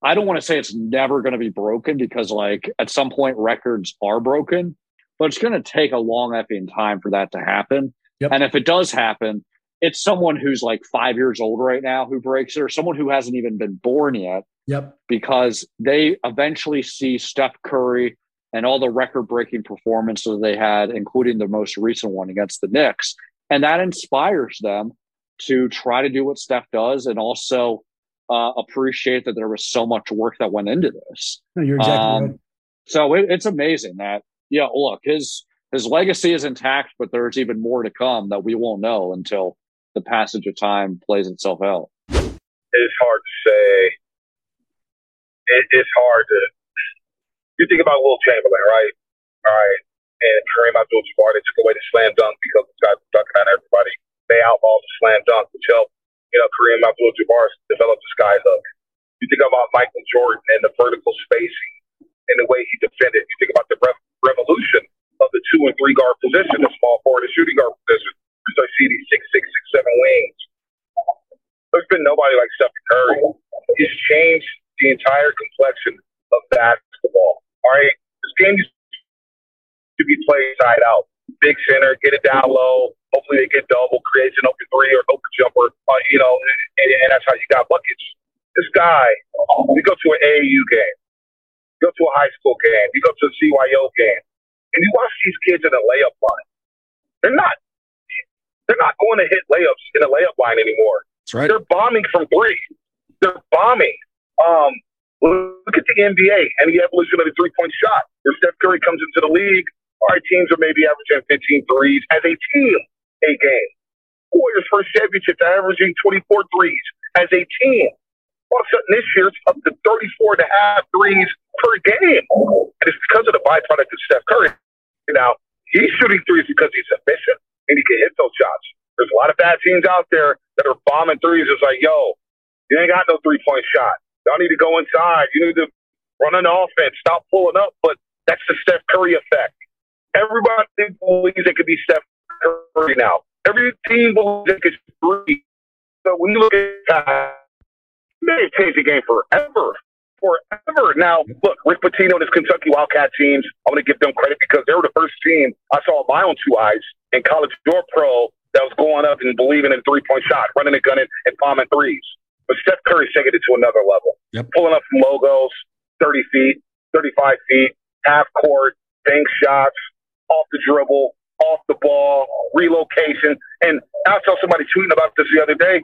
I don't want to say it's never going to be broken because like at some point records are broken, but it's going to take a long effing time for that to happen. And if it does happen, it's someone who's like five years old right now who breaks it, or someone who hasn't even been born yet, Yep. because they eventually see Steph Curry and all the record breaking performances they had, including the most recent one against the Knicks. And that inspires them to try to do what Steph does and also uh, appreciate that there was so much work that went into this. No, you're exactly Um, right. So it, it's amazing that, yeah, look, his his legacy is intact, but there's even more to come that we won't know until the passage of time plays itself out. it's hard to say. It, it's hard to. You think about Wilt Chamberlain, right? All right, and Kareem Abdul-Jabbar. They took away the slam dunk because guy was dunking on everybody. They outlawed the slam dunk, which helped. You know, Kareem Abdul-Jabbar develop the sky hook. You think about Michael Jordan and the vertical spacing and the way he defended. You think about the rev- revolution of the two and three guard position, the small forward and shooting guard position. You start seeing these six, six, six, seven wings. There's been nobody like Stephen Curry. He's changed the entire complexion of basketball. All right, this game used to be played side out. Big center, get it down low. Hopefully they get double, creates an open three or open jumper. Uh, you know, and, and that's how you got buckets. This guy, we go to an AAU game, you go to a high school game, you go to a CYO game, and you watch these kids in a layup line. They're not. They're not going to hit layups in a layup line anymore. That's right. They're bombing from three. They're bombing. Um, look at the NBA and the evolution of the three point shot. Where Steph Curry comes into the league, all right, teams are maybe averaging 15 threes as a team a game. Warriors' first championship to averaging 24 threes as a team. All of a sudden this year, it's up to 34 and a half threes per game. And it's because of the byproduct of Steph Curry. Now, he's shooting threes because he's efficient and he can hit those shots. There's a lot of bad teams out there that are bombing threes. It's like, yo, you ain't got no three point shot. Y'all need to go inside. You need to run an offense. Stop pulling up. But that's the Steph Curry effect. Everybody believes it could be Steph Curry now. Every team believes it could three. So when you look at that, they've changed the game forever. Forever. Now, look, Rick Pitino and his Kentucky Wildcat teams, I'm going to give them credit because they were the first team I saw my own two eyes in college or pro that was going up and believing in a three point shot, running and gunning and bombing threes. But Steph Curry's taking it to another level. Yep. Pulling up from logos, 30 feet, 35 feet, half court, bank shots, off the dribble, off the ball, relocation. And I saw somebody tweeting about this the other day.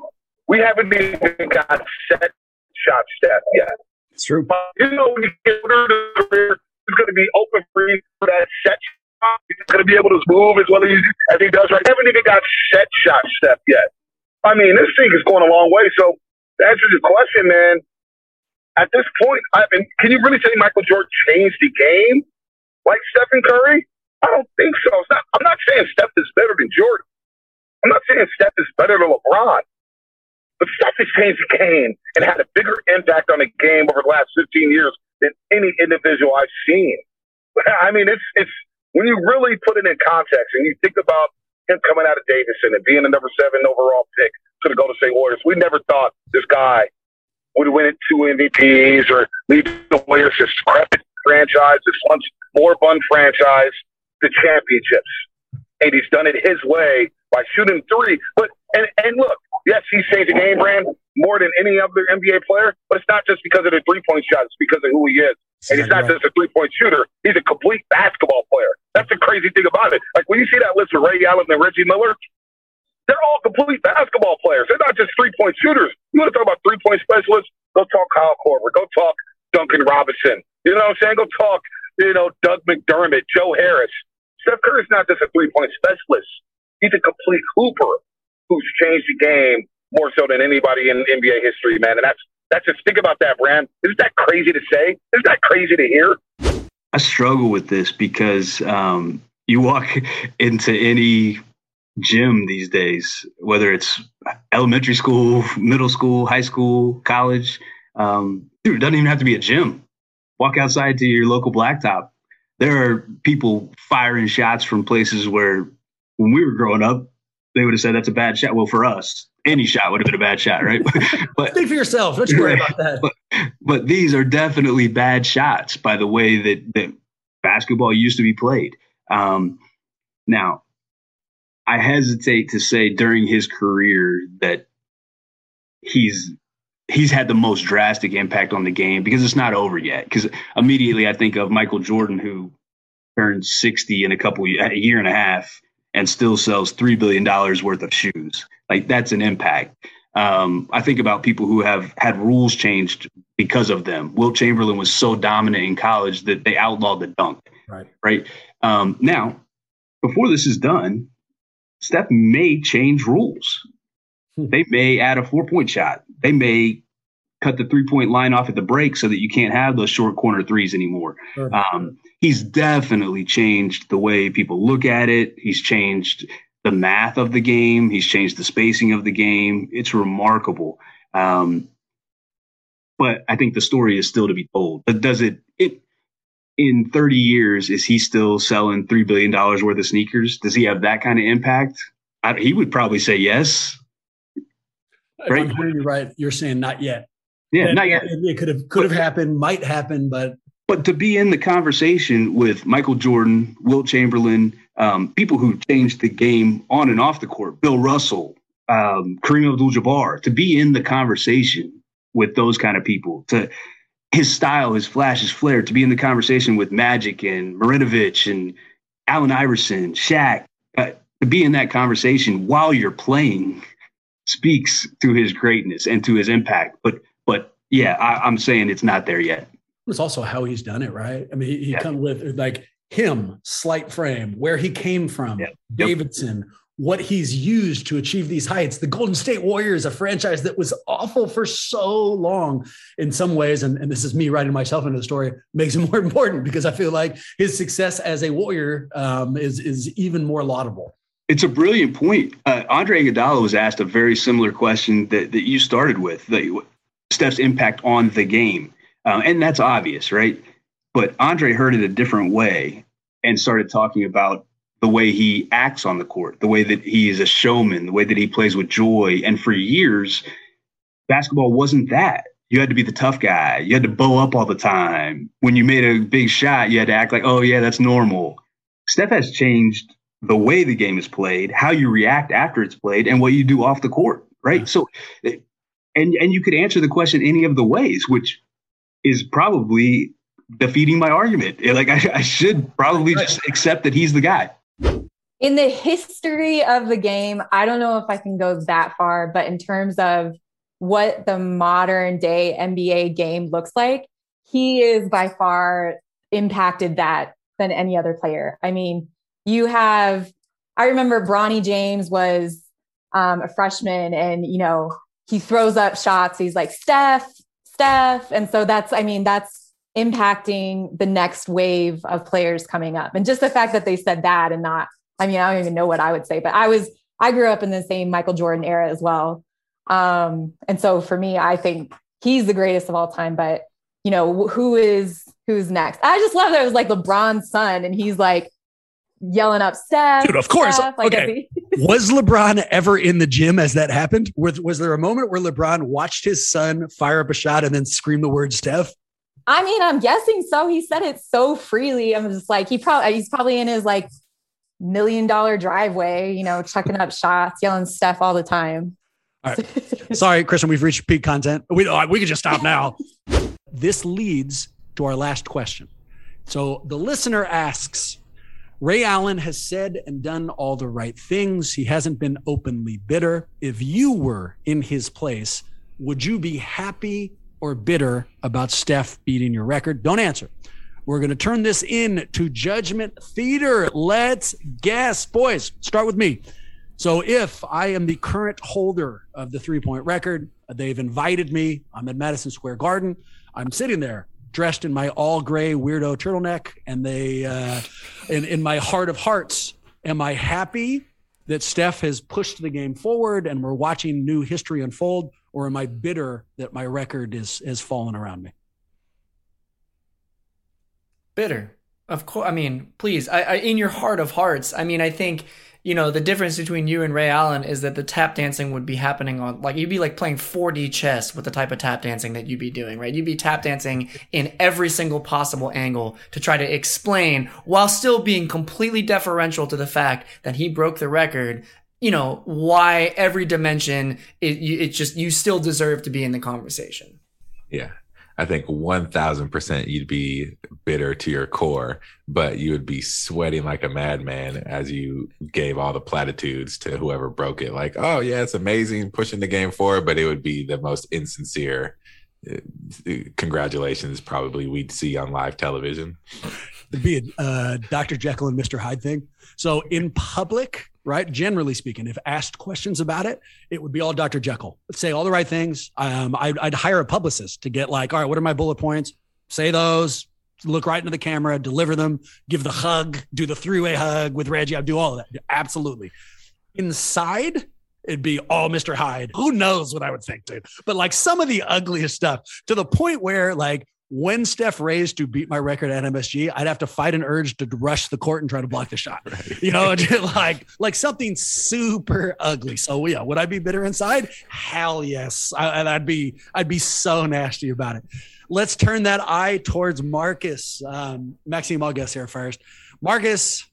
We haven't even got set shot Steph yet. It's true. But you know, when you get older it's going to be open free for that set shot. He's going to be able to move as well as he, does right. Haven't even got set shot Steph yet. I mean, this thing is going a long way. So to answer your question, man, at this point, I mean, can you really say Michael Jordan changed the game like Stephen Curry? I don't think so. Not, I'm not saying Steph is better than Jordan. I'm not saying Steph is better than LeBron. But Steph has changed the game and had a bigger impact on the game over the last 15 years than any individual I've seen. I mean, it's it's when you really put it in context and you think about him coming out of Davidson and being the number seven overall pick to the Golden State Warriors. We never thought this guy would win two MVPs or lead the Warriors this decrepit franchise, this once more fun franchise, the championships. And he's done it his way by shooting three. But and and look, yes, he's changed the game brand more than any other NBA player, but it's not just because of the three point shot, it's because of who he is. And he's not just a three point shooter, he's a complete basketball player. That's the crazy thing about it. Like when you see that list of Ray Allen and Reggie Miller, they're all complete basketball players. They're not just three point shooters. You want to talk about three point specialists? Go talk Kyle Korver. Go talk Duncan Robinson. You know what I'm saying? Go talk, you know, Doug McDermott, Joe Harris. Steph Curry's not just a three point specialist. He's a complete hooper who's changed the game more so than anybody in NBA history, man. And that's that's just think about that, Brand. Isn't that crazy to say? Isn't that crazy to hear? I struggle with this because um, you walk into any gym these days, whether it's elementary school, middle school, high school, college. Um, dude, it doesn't even have to be a gym. Walk outside to your local blacktop. There are people firing shots from places where, when we were growing up, they would have said that's a bad shot. Well, for us, any shot would have been a bad shot, right? but Speak for yourself. Don't you worry about that. but, but these are definitely bad shots by the way that, that basketball used to be played. Um, now, I hesitate to say during his career that he's he's had the most drastic impact on the game because it's not over yet. Because immediately I think of Michael Jordan, who turned 60 in a couple a year and a half and still sells three billion dollars worth of shoes. Like that's an impact. Um, I think about people who have had rules changed because of them. Wilt Chamberlain was so dominant in college that they outlawed the dunk. Right. Right. Um, now, before this is done, Steph may change rules. They may add a four point shot. They may cut the three point line off at the break so that you can't have those short corner threes anymore. Sure. Um, he's definitely changed the way people look at it. He's changed the math of the game. He's changed the spacing of the game. It's remarkable. Um, but I think the story is still to be told. But does it, it in 30 years, is he still selling $3 billion worth of sneakers? Does he have that kind of impact? I, he would probably say yes. If Right. I'm hearing you right, you're saying not yet. Yeah, not yet. It, could have could have happened, might happen, but But to be in the conversation with Michael Jordan, Wilt Chamberlain, um, people who changed the game on and off the court, Bill Russell, um, Kareem Abdul-Jabbar, to be in the conversation with those kind of people, to his style, his flash, his flair, to be in the conversation with Magic and Maravich and Allen Iverson, Shaq, uh, to be in that conversation while you're playing speaks to his greatness and to his impact. But but yeah, I, I'm saying it's not there yet. it's also how he's done it, right? I mean, he, he Yeah. come with like him, slight frame, where he came from, Yep. Davidson, what he's used to achieve these heights. The Golden State Warriors, a franchise that was awful for so long in some ways, and, and this is me writing myself into the story, makes it more important because I feel like his success as a Warrior um, is, is even more laudable. It's a brilliant point. Uh, Andre Iguodala was asked a very similar question that, that you started with, the, Steph's impact on the game. Um, and that's obvious, right? But Andre heard it a different way and started talking about the way he acts on the court, the way that he is a showman, the way that he plays with joy. And for years, basketball wasn't that. You had to be the tough guy. You had to bow up all the time. When you made a big shot, you had to act like, oh, yeah, that's normal. Steph has changed the way the game is played, how you react after it's played, and what you do off the court, right? Yeah. So, and and you could answer the question any of the ways, which is probably defeating my argument. Like I, I should probably just accept that he's the guy. In the history of the game, I don't know if I can go that far, but in terms of what the modern day NBA game looks like, he is by far impacted that than any other player. I mean, you have, I remember Bronny James was um, a freshman and, you know, he throws up shots. He's like, Steph, Steph. And so that's, I mean, that's impacting the next wave of players coming up. And just the fact that they said that and not, I mean, I don't even know what I would say, but I was, I grew up in the same Michael Jordan era as well. Um, and so for me, I think he's the greatest of all time, but you know, who is, who's next? I just love that it was like LeBron's son and he's like yelling up Steph. Dude, of course. Steph, like okay. Was LeBron ever in the gym as that happened? Was, was there a moment where LeBron watched his son fire up a shot and then scream the word Steph? I mean, I'm guessing so. He said it so freely. I'm just like, he probably he's probably in his like million dollar driveway, you know, chucking up shots, yelling stuff all the time. All right. Sorry, Christian, we've reached peak content. We, we can just stop now. this leads to our last question. So the listener asks Ray Allen has said and done all the right things. He hasn't been openly bitter. If you were in his place, would you be happy or bitter about Steph beating your record? Don't answer. We're going to turn this in to Judgment Theater. Let's guess. Boys, start with me. So, if I am the current holder of the three point record, they've invited me. I'm at Madison Square Garden. I'm sitting there dressed in my all gray weirdo turtleneck. And they, uh, in, in my heart of hearts, am I happy that Steph has pushed the game forward and we're watching new history unfold? or am I bitter that my record is has fallen around me? Bitter, of course. I mean, please, I, I, in your heart of hearts. I mean, I think you know the difference between you and Ray Allen is that the tap dancing would be happening on like you'd be like playing 4D chess with the type of tap dancing that you'd be doing, right? You'd be tap dancing in every single possible angle to try to explain while still being completely deferential to the fact that he broke the record you know why every dimension it, it just you still deserve to be in the conversation yeah i think 1000% you'd be bitter to your core but you would be sweating like a madman as you gave all the platitudes to whoever broke it. Like oh yeah it's amazing pushing the game forward but it would be the most insincere uh, congratulations probably we'd see on live television. It'd be a uh, dr jekyll and mr hyde thing. So in public right? Generally speaking, if asked questions about it, it would be all Dr. Jekyll. Say all the right things. Um, I'd, I'd hire a publicist to get like, all right, what are my bullet points? Say those, look right into the camera, deliver them, give the hug, do the three way hug with Reggie. I'd do all of that. Absolutely. Inside, it'd be all Mr. Hyde. Who knows what I would think, dude? But like some of the ugliest stuff to the point where like when Steph raised to beat my record at MSG, I'd have to fight an urge to rush the court and try to block the shot. Right. You know, like like something super ugly. So yeah, would I be bitter inside? Hell yes. I, would be I'd be so nasty about it. Let's turn that eye towards Marcus. Um, Maxime, I'll guess here first. Marcus,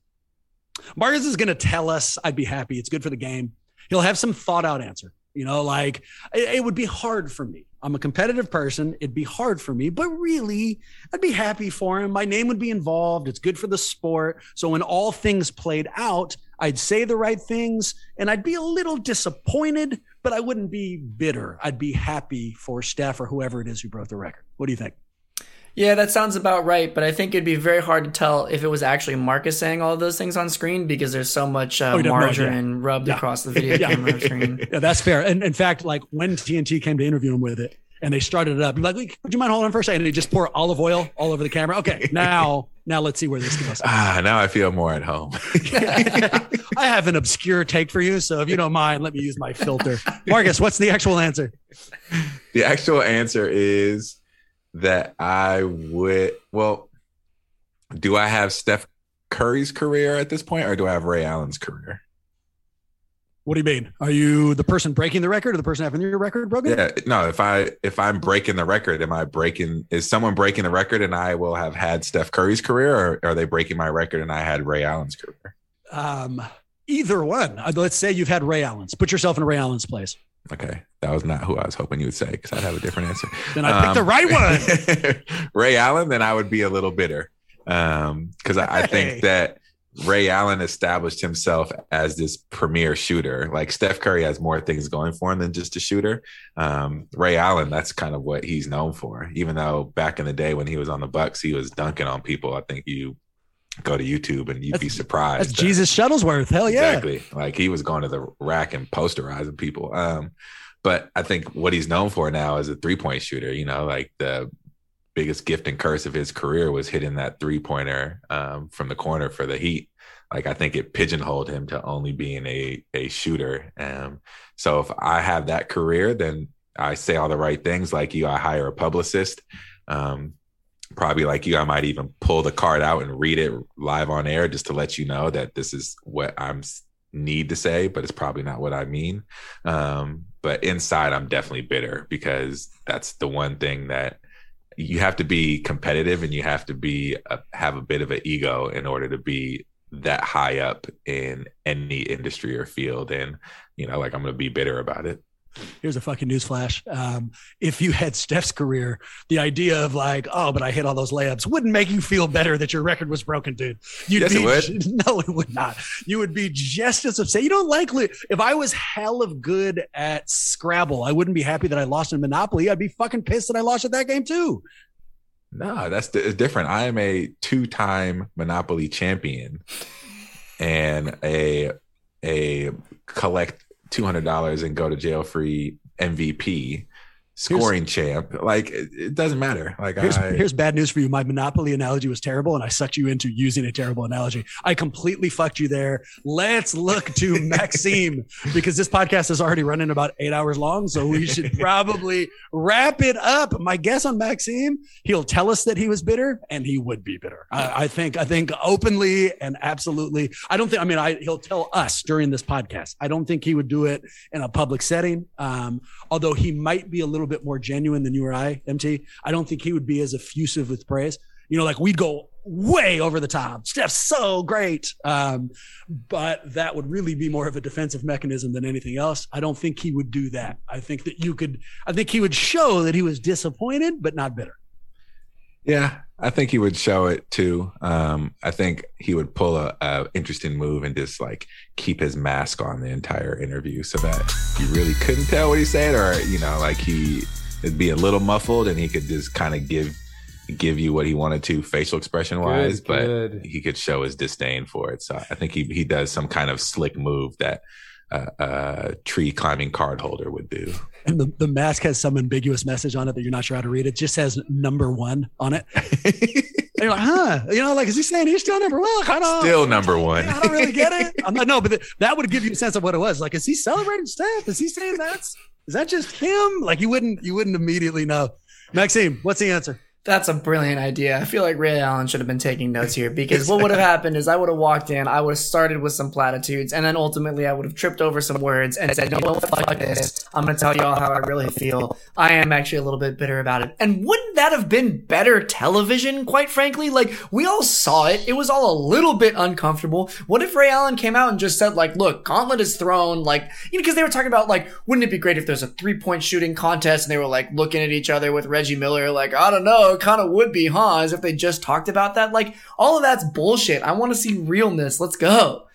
Marcus is going to tell us. I'd be happy. It's good for the game. He'll have some thought out answer. You know, like it, it would be hard for me I'm a competitive person. It'd be hard for me, but really, I'd be happy for him. My name would be involved. It's good for the sport. So when all things played out, I'd say the right things and I'd be a little disappointed, but I wouldn't be bitter. I'd be happy for Steph or whoever it is who broke the record. What do you think? Yeah, that sounds about right. But I think it'd be very hard to tell if it was actually Marcus saying all of those things on screen because there's so much uh, Oh, you don't know, margarine yeah. rubbed Yeah. across the video Yeah. camera screen. Yeah, that's fair. And in fact, like when TNT came to interview him with it and they started it up, like, would you mind holding on for a second? And they just pour olive oil all over the camera. Okay, now, now let's see where this goes. Ah, now I feel more at home. I have an obscure take for you. So if you don't mind, let me use my filter. Marcus, what's the actual answer? the actual answer is that I would. Well, do I have Steph Curry's career at this point, or do I have Ray Allen's career? What do you mean? Are you the person breaking the record or the person having your record broken? Yeah, no. If I if I'm breaking the record, am I breaking? Is someone breaking the record, and I will have had Steph Curry's career, or are they breaking my record and I had Ray Allen's career? Um, either one. Uh, Let's say you've had Ray Allen's. Put yourself in Ray Allen's place. Okay, that was not who I was hoping you would say because I'd have a different answer. Then I picked the right one. Ray Allen, then I would be a little bitter because I, I think that Ray Allen established himself as this premier shooter. Like Steph Curry has more things going for him than just a shooter. Um, Ray Allen, that's kind of what he's known for. Even though back in the day when he was on the Bucks, he was dunking on people. I think you go to YouTube and you'd be surprised. That's that- Jesus Shuttlesworth. Hell yeah. Exactly. Like he was going to the rack and posterizing people. Um, but I think what he's known for now is a three point shooter. You know, like the biggest gift and curse of his career was hitting that three pointer um, from the corner for the Heat. Like I think it pigeonholed him to only being a a shooter. Um, so if I have that career, then I say all the right things. Like you, I hire a publicist. Um, probably like you, I might even pull the card out and read it live on air just to let you know that this is what I'm need to say, but it's probably not what I mean. Um, but inside, I'm definitely bitter because that's the one thing that you have to be competitive and you have to be a, have a bit of an ego in order to be that high up in any industry or field. And you know, like I'm going to be bitter about it. Here's a fucking newsflash. Um, if you had Steph's career, the idea of like, oh, but I hit all those layups wouldn't make you feel better that your record was broken, dude. You'd Yes, be, it would. No, it would not. You would be just as upset. You don't likely. if I was hell of good at Scrabble, I wouldn't be happy that I lost in Monopoly. I'd be fucking pissed that I lost at that game too. No, that's it's different. I am a two-time Monopoly champion and a a collect two hundred dollars and go to jail free MVP scoring champ. Like it, it doesn't matter. Like Here's, I, here's bad news for you. My Monopoly analogy was terrible, and I sucked you into using a terrible analogy. I completely fucked you there. Let's look to Maxime because this podcast is already running about eight hours long, so we should probably wrap it up. My guess on Maxime, he'll tell us that he was bitter, and he would be bitter. I, I think. I think openly and absolutely. I don't think. I mean, I, he'll tell us during this podcast. I don't think he would do it in a public setting. Um, although he might be a little bit more genuine than you or I, MT. I don't think he would be as effusive with praise. You know, like we'd go way over the top. Steph's so great. Um, but that would really be more of a defensive mechanism than anything else. I don't think he would do that. I think that you could, I think he would show that he was disappointed, but not bitter. Yeah, I think he would show it too. Um, I think he would pull a, a interesting move and just like keep his mask on the entire interview so that you really couldn't tell what he said, or you know, like he it'd be a little muffled and he could just kind of give give you what he wanted to facial expression wise, but good. he could show his disdain for it. So I think he he does some kind of slick move that uh, a tree climbing card holder would do. And the, the mask has some ambiguous message on it that you're not sure how to read. It just says number one on it. and you're like, huh? You know, like, is he saying he's still number one? Kind of. Still number one. I don't really get it. I'm like, no, but th- that would give you a sense of what it was. Like, is he celebrating Steph? Is he saying that's is that just him? Like, you wouldn't you wouldn't immediately know. Maxime, what's the answer? That's a brilliant idea. I feel like Ray Allen should have been taking notes here because what would have happened is I would have walked in, I would have started with some platitudes, and then ultimately I would have tripped over some words and said, "No, fuck this. I'm going to tell you all how I really feel. I am actually a little bit bitter about it." And wouldn't that have been better television? Quite frankly, like we all saw it. It was all a little bit uncomfortable. What if Ray Allen came out and just said, "Like, look, Gauntlet is thrown." Like, you know, because they were talking about like, wouldn't it be great if there's a three point shooting contest and they were like looking at each other with Reggie Miller, like, I don't know, it kind of would be, huh? As if they just talked about that. Like, all of that's bullshit. I want to see realness. Let's go.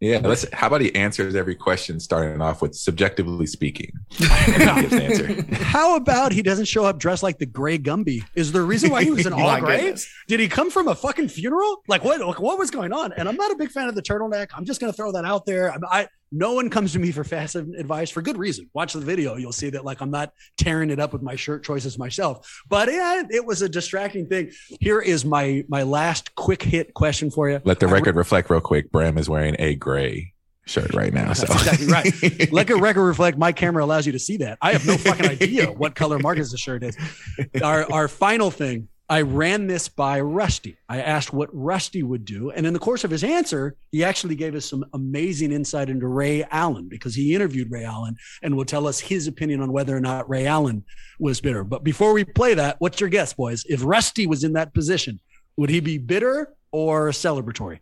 Yeah, let's. How about he answers every question starting off with subjectively speaking? Answer. How about he doesn't show up dressed like the Gray Gumby? Is there a reason why he was in all My gray? goodness. Did he come from a fucking funeral? Like what? Like what was going on? And I'm not a big fan of the turtleneck. I'm just gonna throw that out there. I, I no one comes to me for fashion advice for good reason. Watch the video, you'll see that like I'm not tearing it up with my shirt choices myself. But yeah, it was a distracting thing. Here is my my last quick hit question for you. Let the record reflect real quick. Bram is wearing a gray shirt right now. So That's exactly right. Let the record reflect. My camera allows you to see that. I have no fucking idea what color Marcus's shirt is. Our our final thing. I ran this by Rusty. I asked what Rusty would do, and in the course of his answer, he actually gave us some amazing insight into Ray Allen because he interviewed Ray Allen and will tell us his opinion on whether or not Ray Allen was bitter. But before we play that, what's your guess, boys? If Rusty was in that position, would he be bitter or celebratory?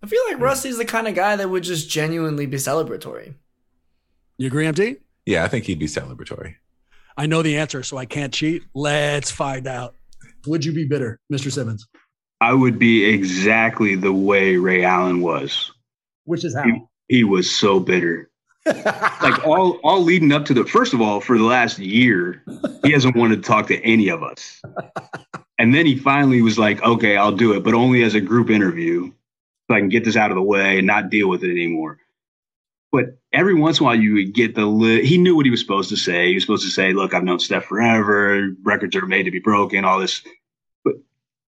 I feel like Rusty's the kind of guy that would just genuinely be celebratory. You agree, MT? yeah, I think he'd be celebratory. I know the answer, so I can't cheat. Let's find out. Would you be bitter, Mr. Simmons? I would be exactly the way Ray Allen was. Which is how? He, he was so bitter. like all all leading up to the first of all, for the last year, he hasn't wanted to talk to any of us. And then he finally was like, okay, I'll do it, but only as a group interview. So I can get this out of the way and not deal with it anymore. But every once in a while, you would get the. Li- he knew what he was supposed to say. He was supposed to say, "Look, I've known Steph forever. Records are made to be broken. All this." But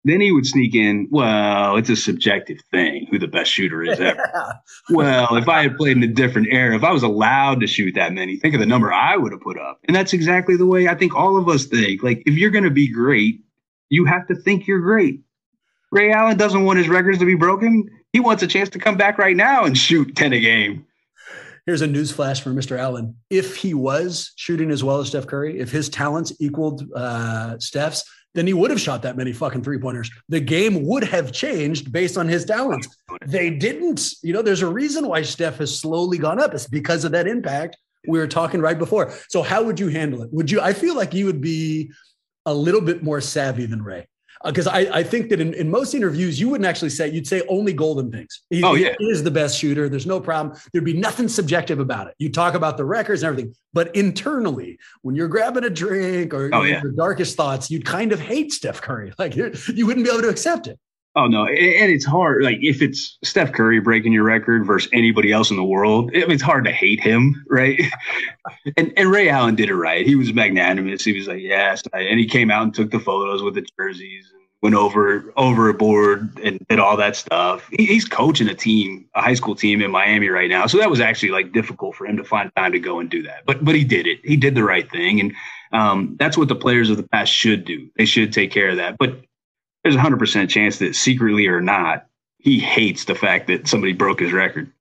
then he would sneak in. Well, it's a subjective thing. Who the best shooter is ever? well, if I had played in a different era, if I was allowed to shoot that many, think of the number I would have put up. And that's exactly the way I think all of us think. Like, if you're going to be great, you have to think you're great. Ray Allen doesn't want his records to be broken. He wants a chance to come back right now and shoot 10 a game. Here's a news flash for Mr. Allen. If he was shooting as well as Steph Curry, if his talents equaled uh, Steph's, then he would have shot that many fucking three pointers. The game would have changed based on his talents. They didn't. You know, there's a reason why Steph has slowly gone up. It's because of that impact we were talking right before. So, how would you handle it? Would you? I feel like you would be a little bit more savvy than Ray. Uh, because I, I think that in, in most interviews, you wouldn't actually say, you'd say only golden things. He, Oh, yeah. he is the best shooter. There's no problem. There'd be nothing subjective about it. You talk about the records and everything. But internally, when you're grabbing a drink or Oh, yeah. your darkest thoughts, you'd kind of hate Steph Curry. Like you wouldn't be able to accept it. Oh no, and it's hard. Like if it's Steph Curry breaking your record versus anybody else in the world, it's hard to hate him, right? and and Ray Allen did it right. He was magnanimous. He was like, yes, and he came out and took the photos with the jerseys and went over overboard and did all that stuff. He, he's coaching a team, a high school team in Miami right now, so that was actually like difficult for him to find time to go and do that. But but he did it. He did the right thing, and um, that's what the players of the past should do. They should take care of that. But there's a hundred percent chance that secretly or not, he hates the fact that somebody broke his record.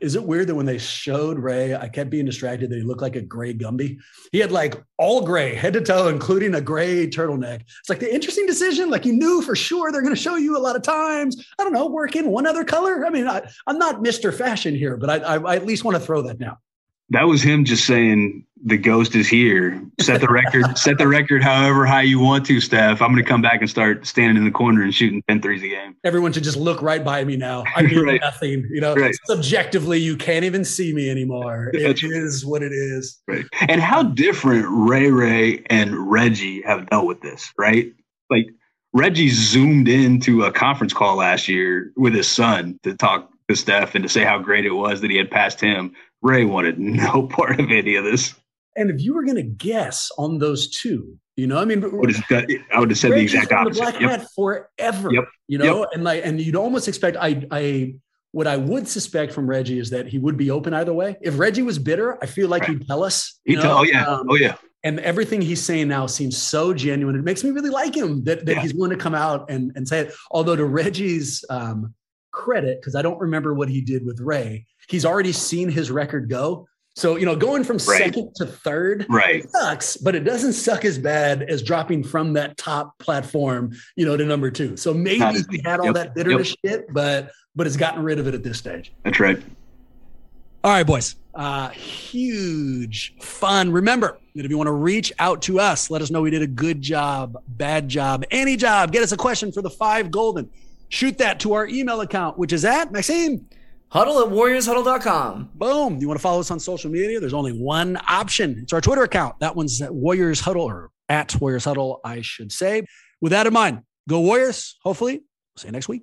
Is it weird that when they showed Ray, I kept being distracted that he looked like a gray Gumby? He had like all gray, head to toe, including a gray turtleneck. It's like the interesting decision. Like you knew for sure they're going to show you a lot of times. I don't know, work in one other color. I mean, I, I'm not Mr. Fashion here, but I, I, I at least want to throw that down. That was him just saying the ghost is here. Set the record, set the record however high you want to, Steph. I'm going to come back and start standing in the corner and shooting 10 threes a game. Everyone should just look right by me now. I mean Right. nothing. You know, Right. subjectively, you can't even see me anymore. It is what it is. Right. And how different Ray Ray and Reggie have dealt with this, right? Like Reggie zoomed into a conference call last year with his son to talk to Steph and to say how great it was that he had passed him. Ray wanted no part of any of this. And if you were going to guess on those two, you know, I mean, I would have, got- I would have said the exact opposite. The black Yep. hat forever. Yep. You know, and like, and you'd almost expect. I, I, what I would suspect from Reggie is that he would be open either way. If Reggie was bitter, I feel like he'd tell us. He tell, oh yeah, um, oh yeah. and everything he's saying now seems so genuine. It makes me really like him that, that Yeah. he's willing to come out and, and say it. Although to Reggie's um, credit, because I don't remember what he did with Ray, he's already seen his record go. So, you know, going from Right. second to third Right. sucks, but it doesn't suck as bad as dropping from that top platform, you know, to number two. So maybe he had all Yep. that bitterness shit, but but it's gotten rid of it at this stage. That's right. All right, boys. Uh, huge fun. Remember that if you want to reach out to us, let us know we did a good job, bad job, any job. Get us a question for the five golden. shoot that to our email account, which is at Maxime. Huddle at warriorshuddle.com. Boom. You want to follow us on social media? There's only one option. It's our Twitter account. That one's at Warriors Huddle or at Warriors Huddle, I should say. With that in mind, go Warriors. Hopefully, see you next week.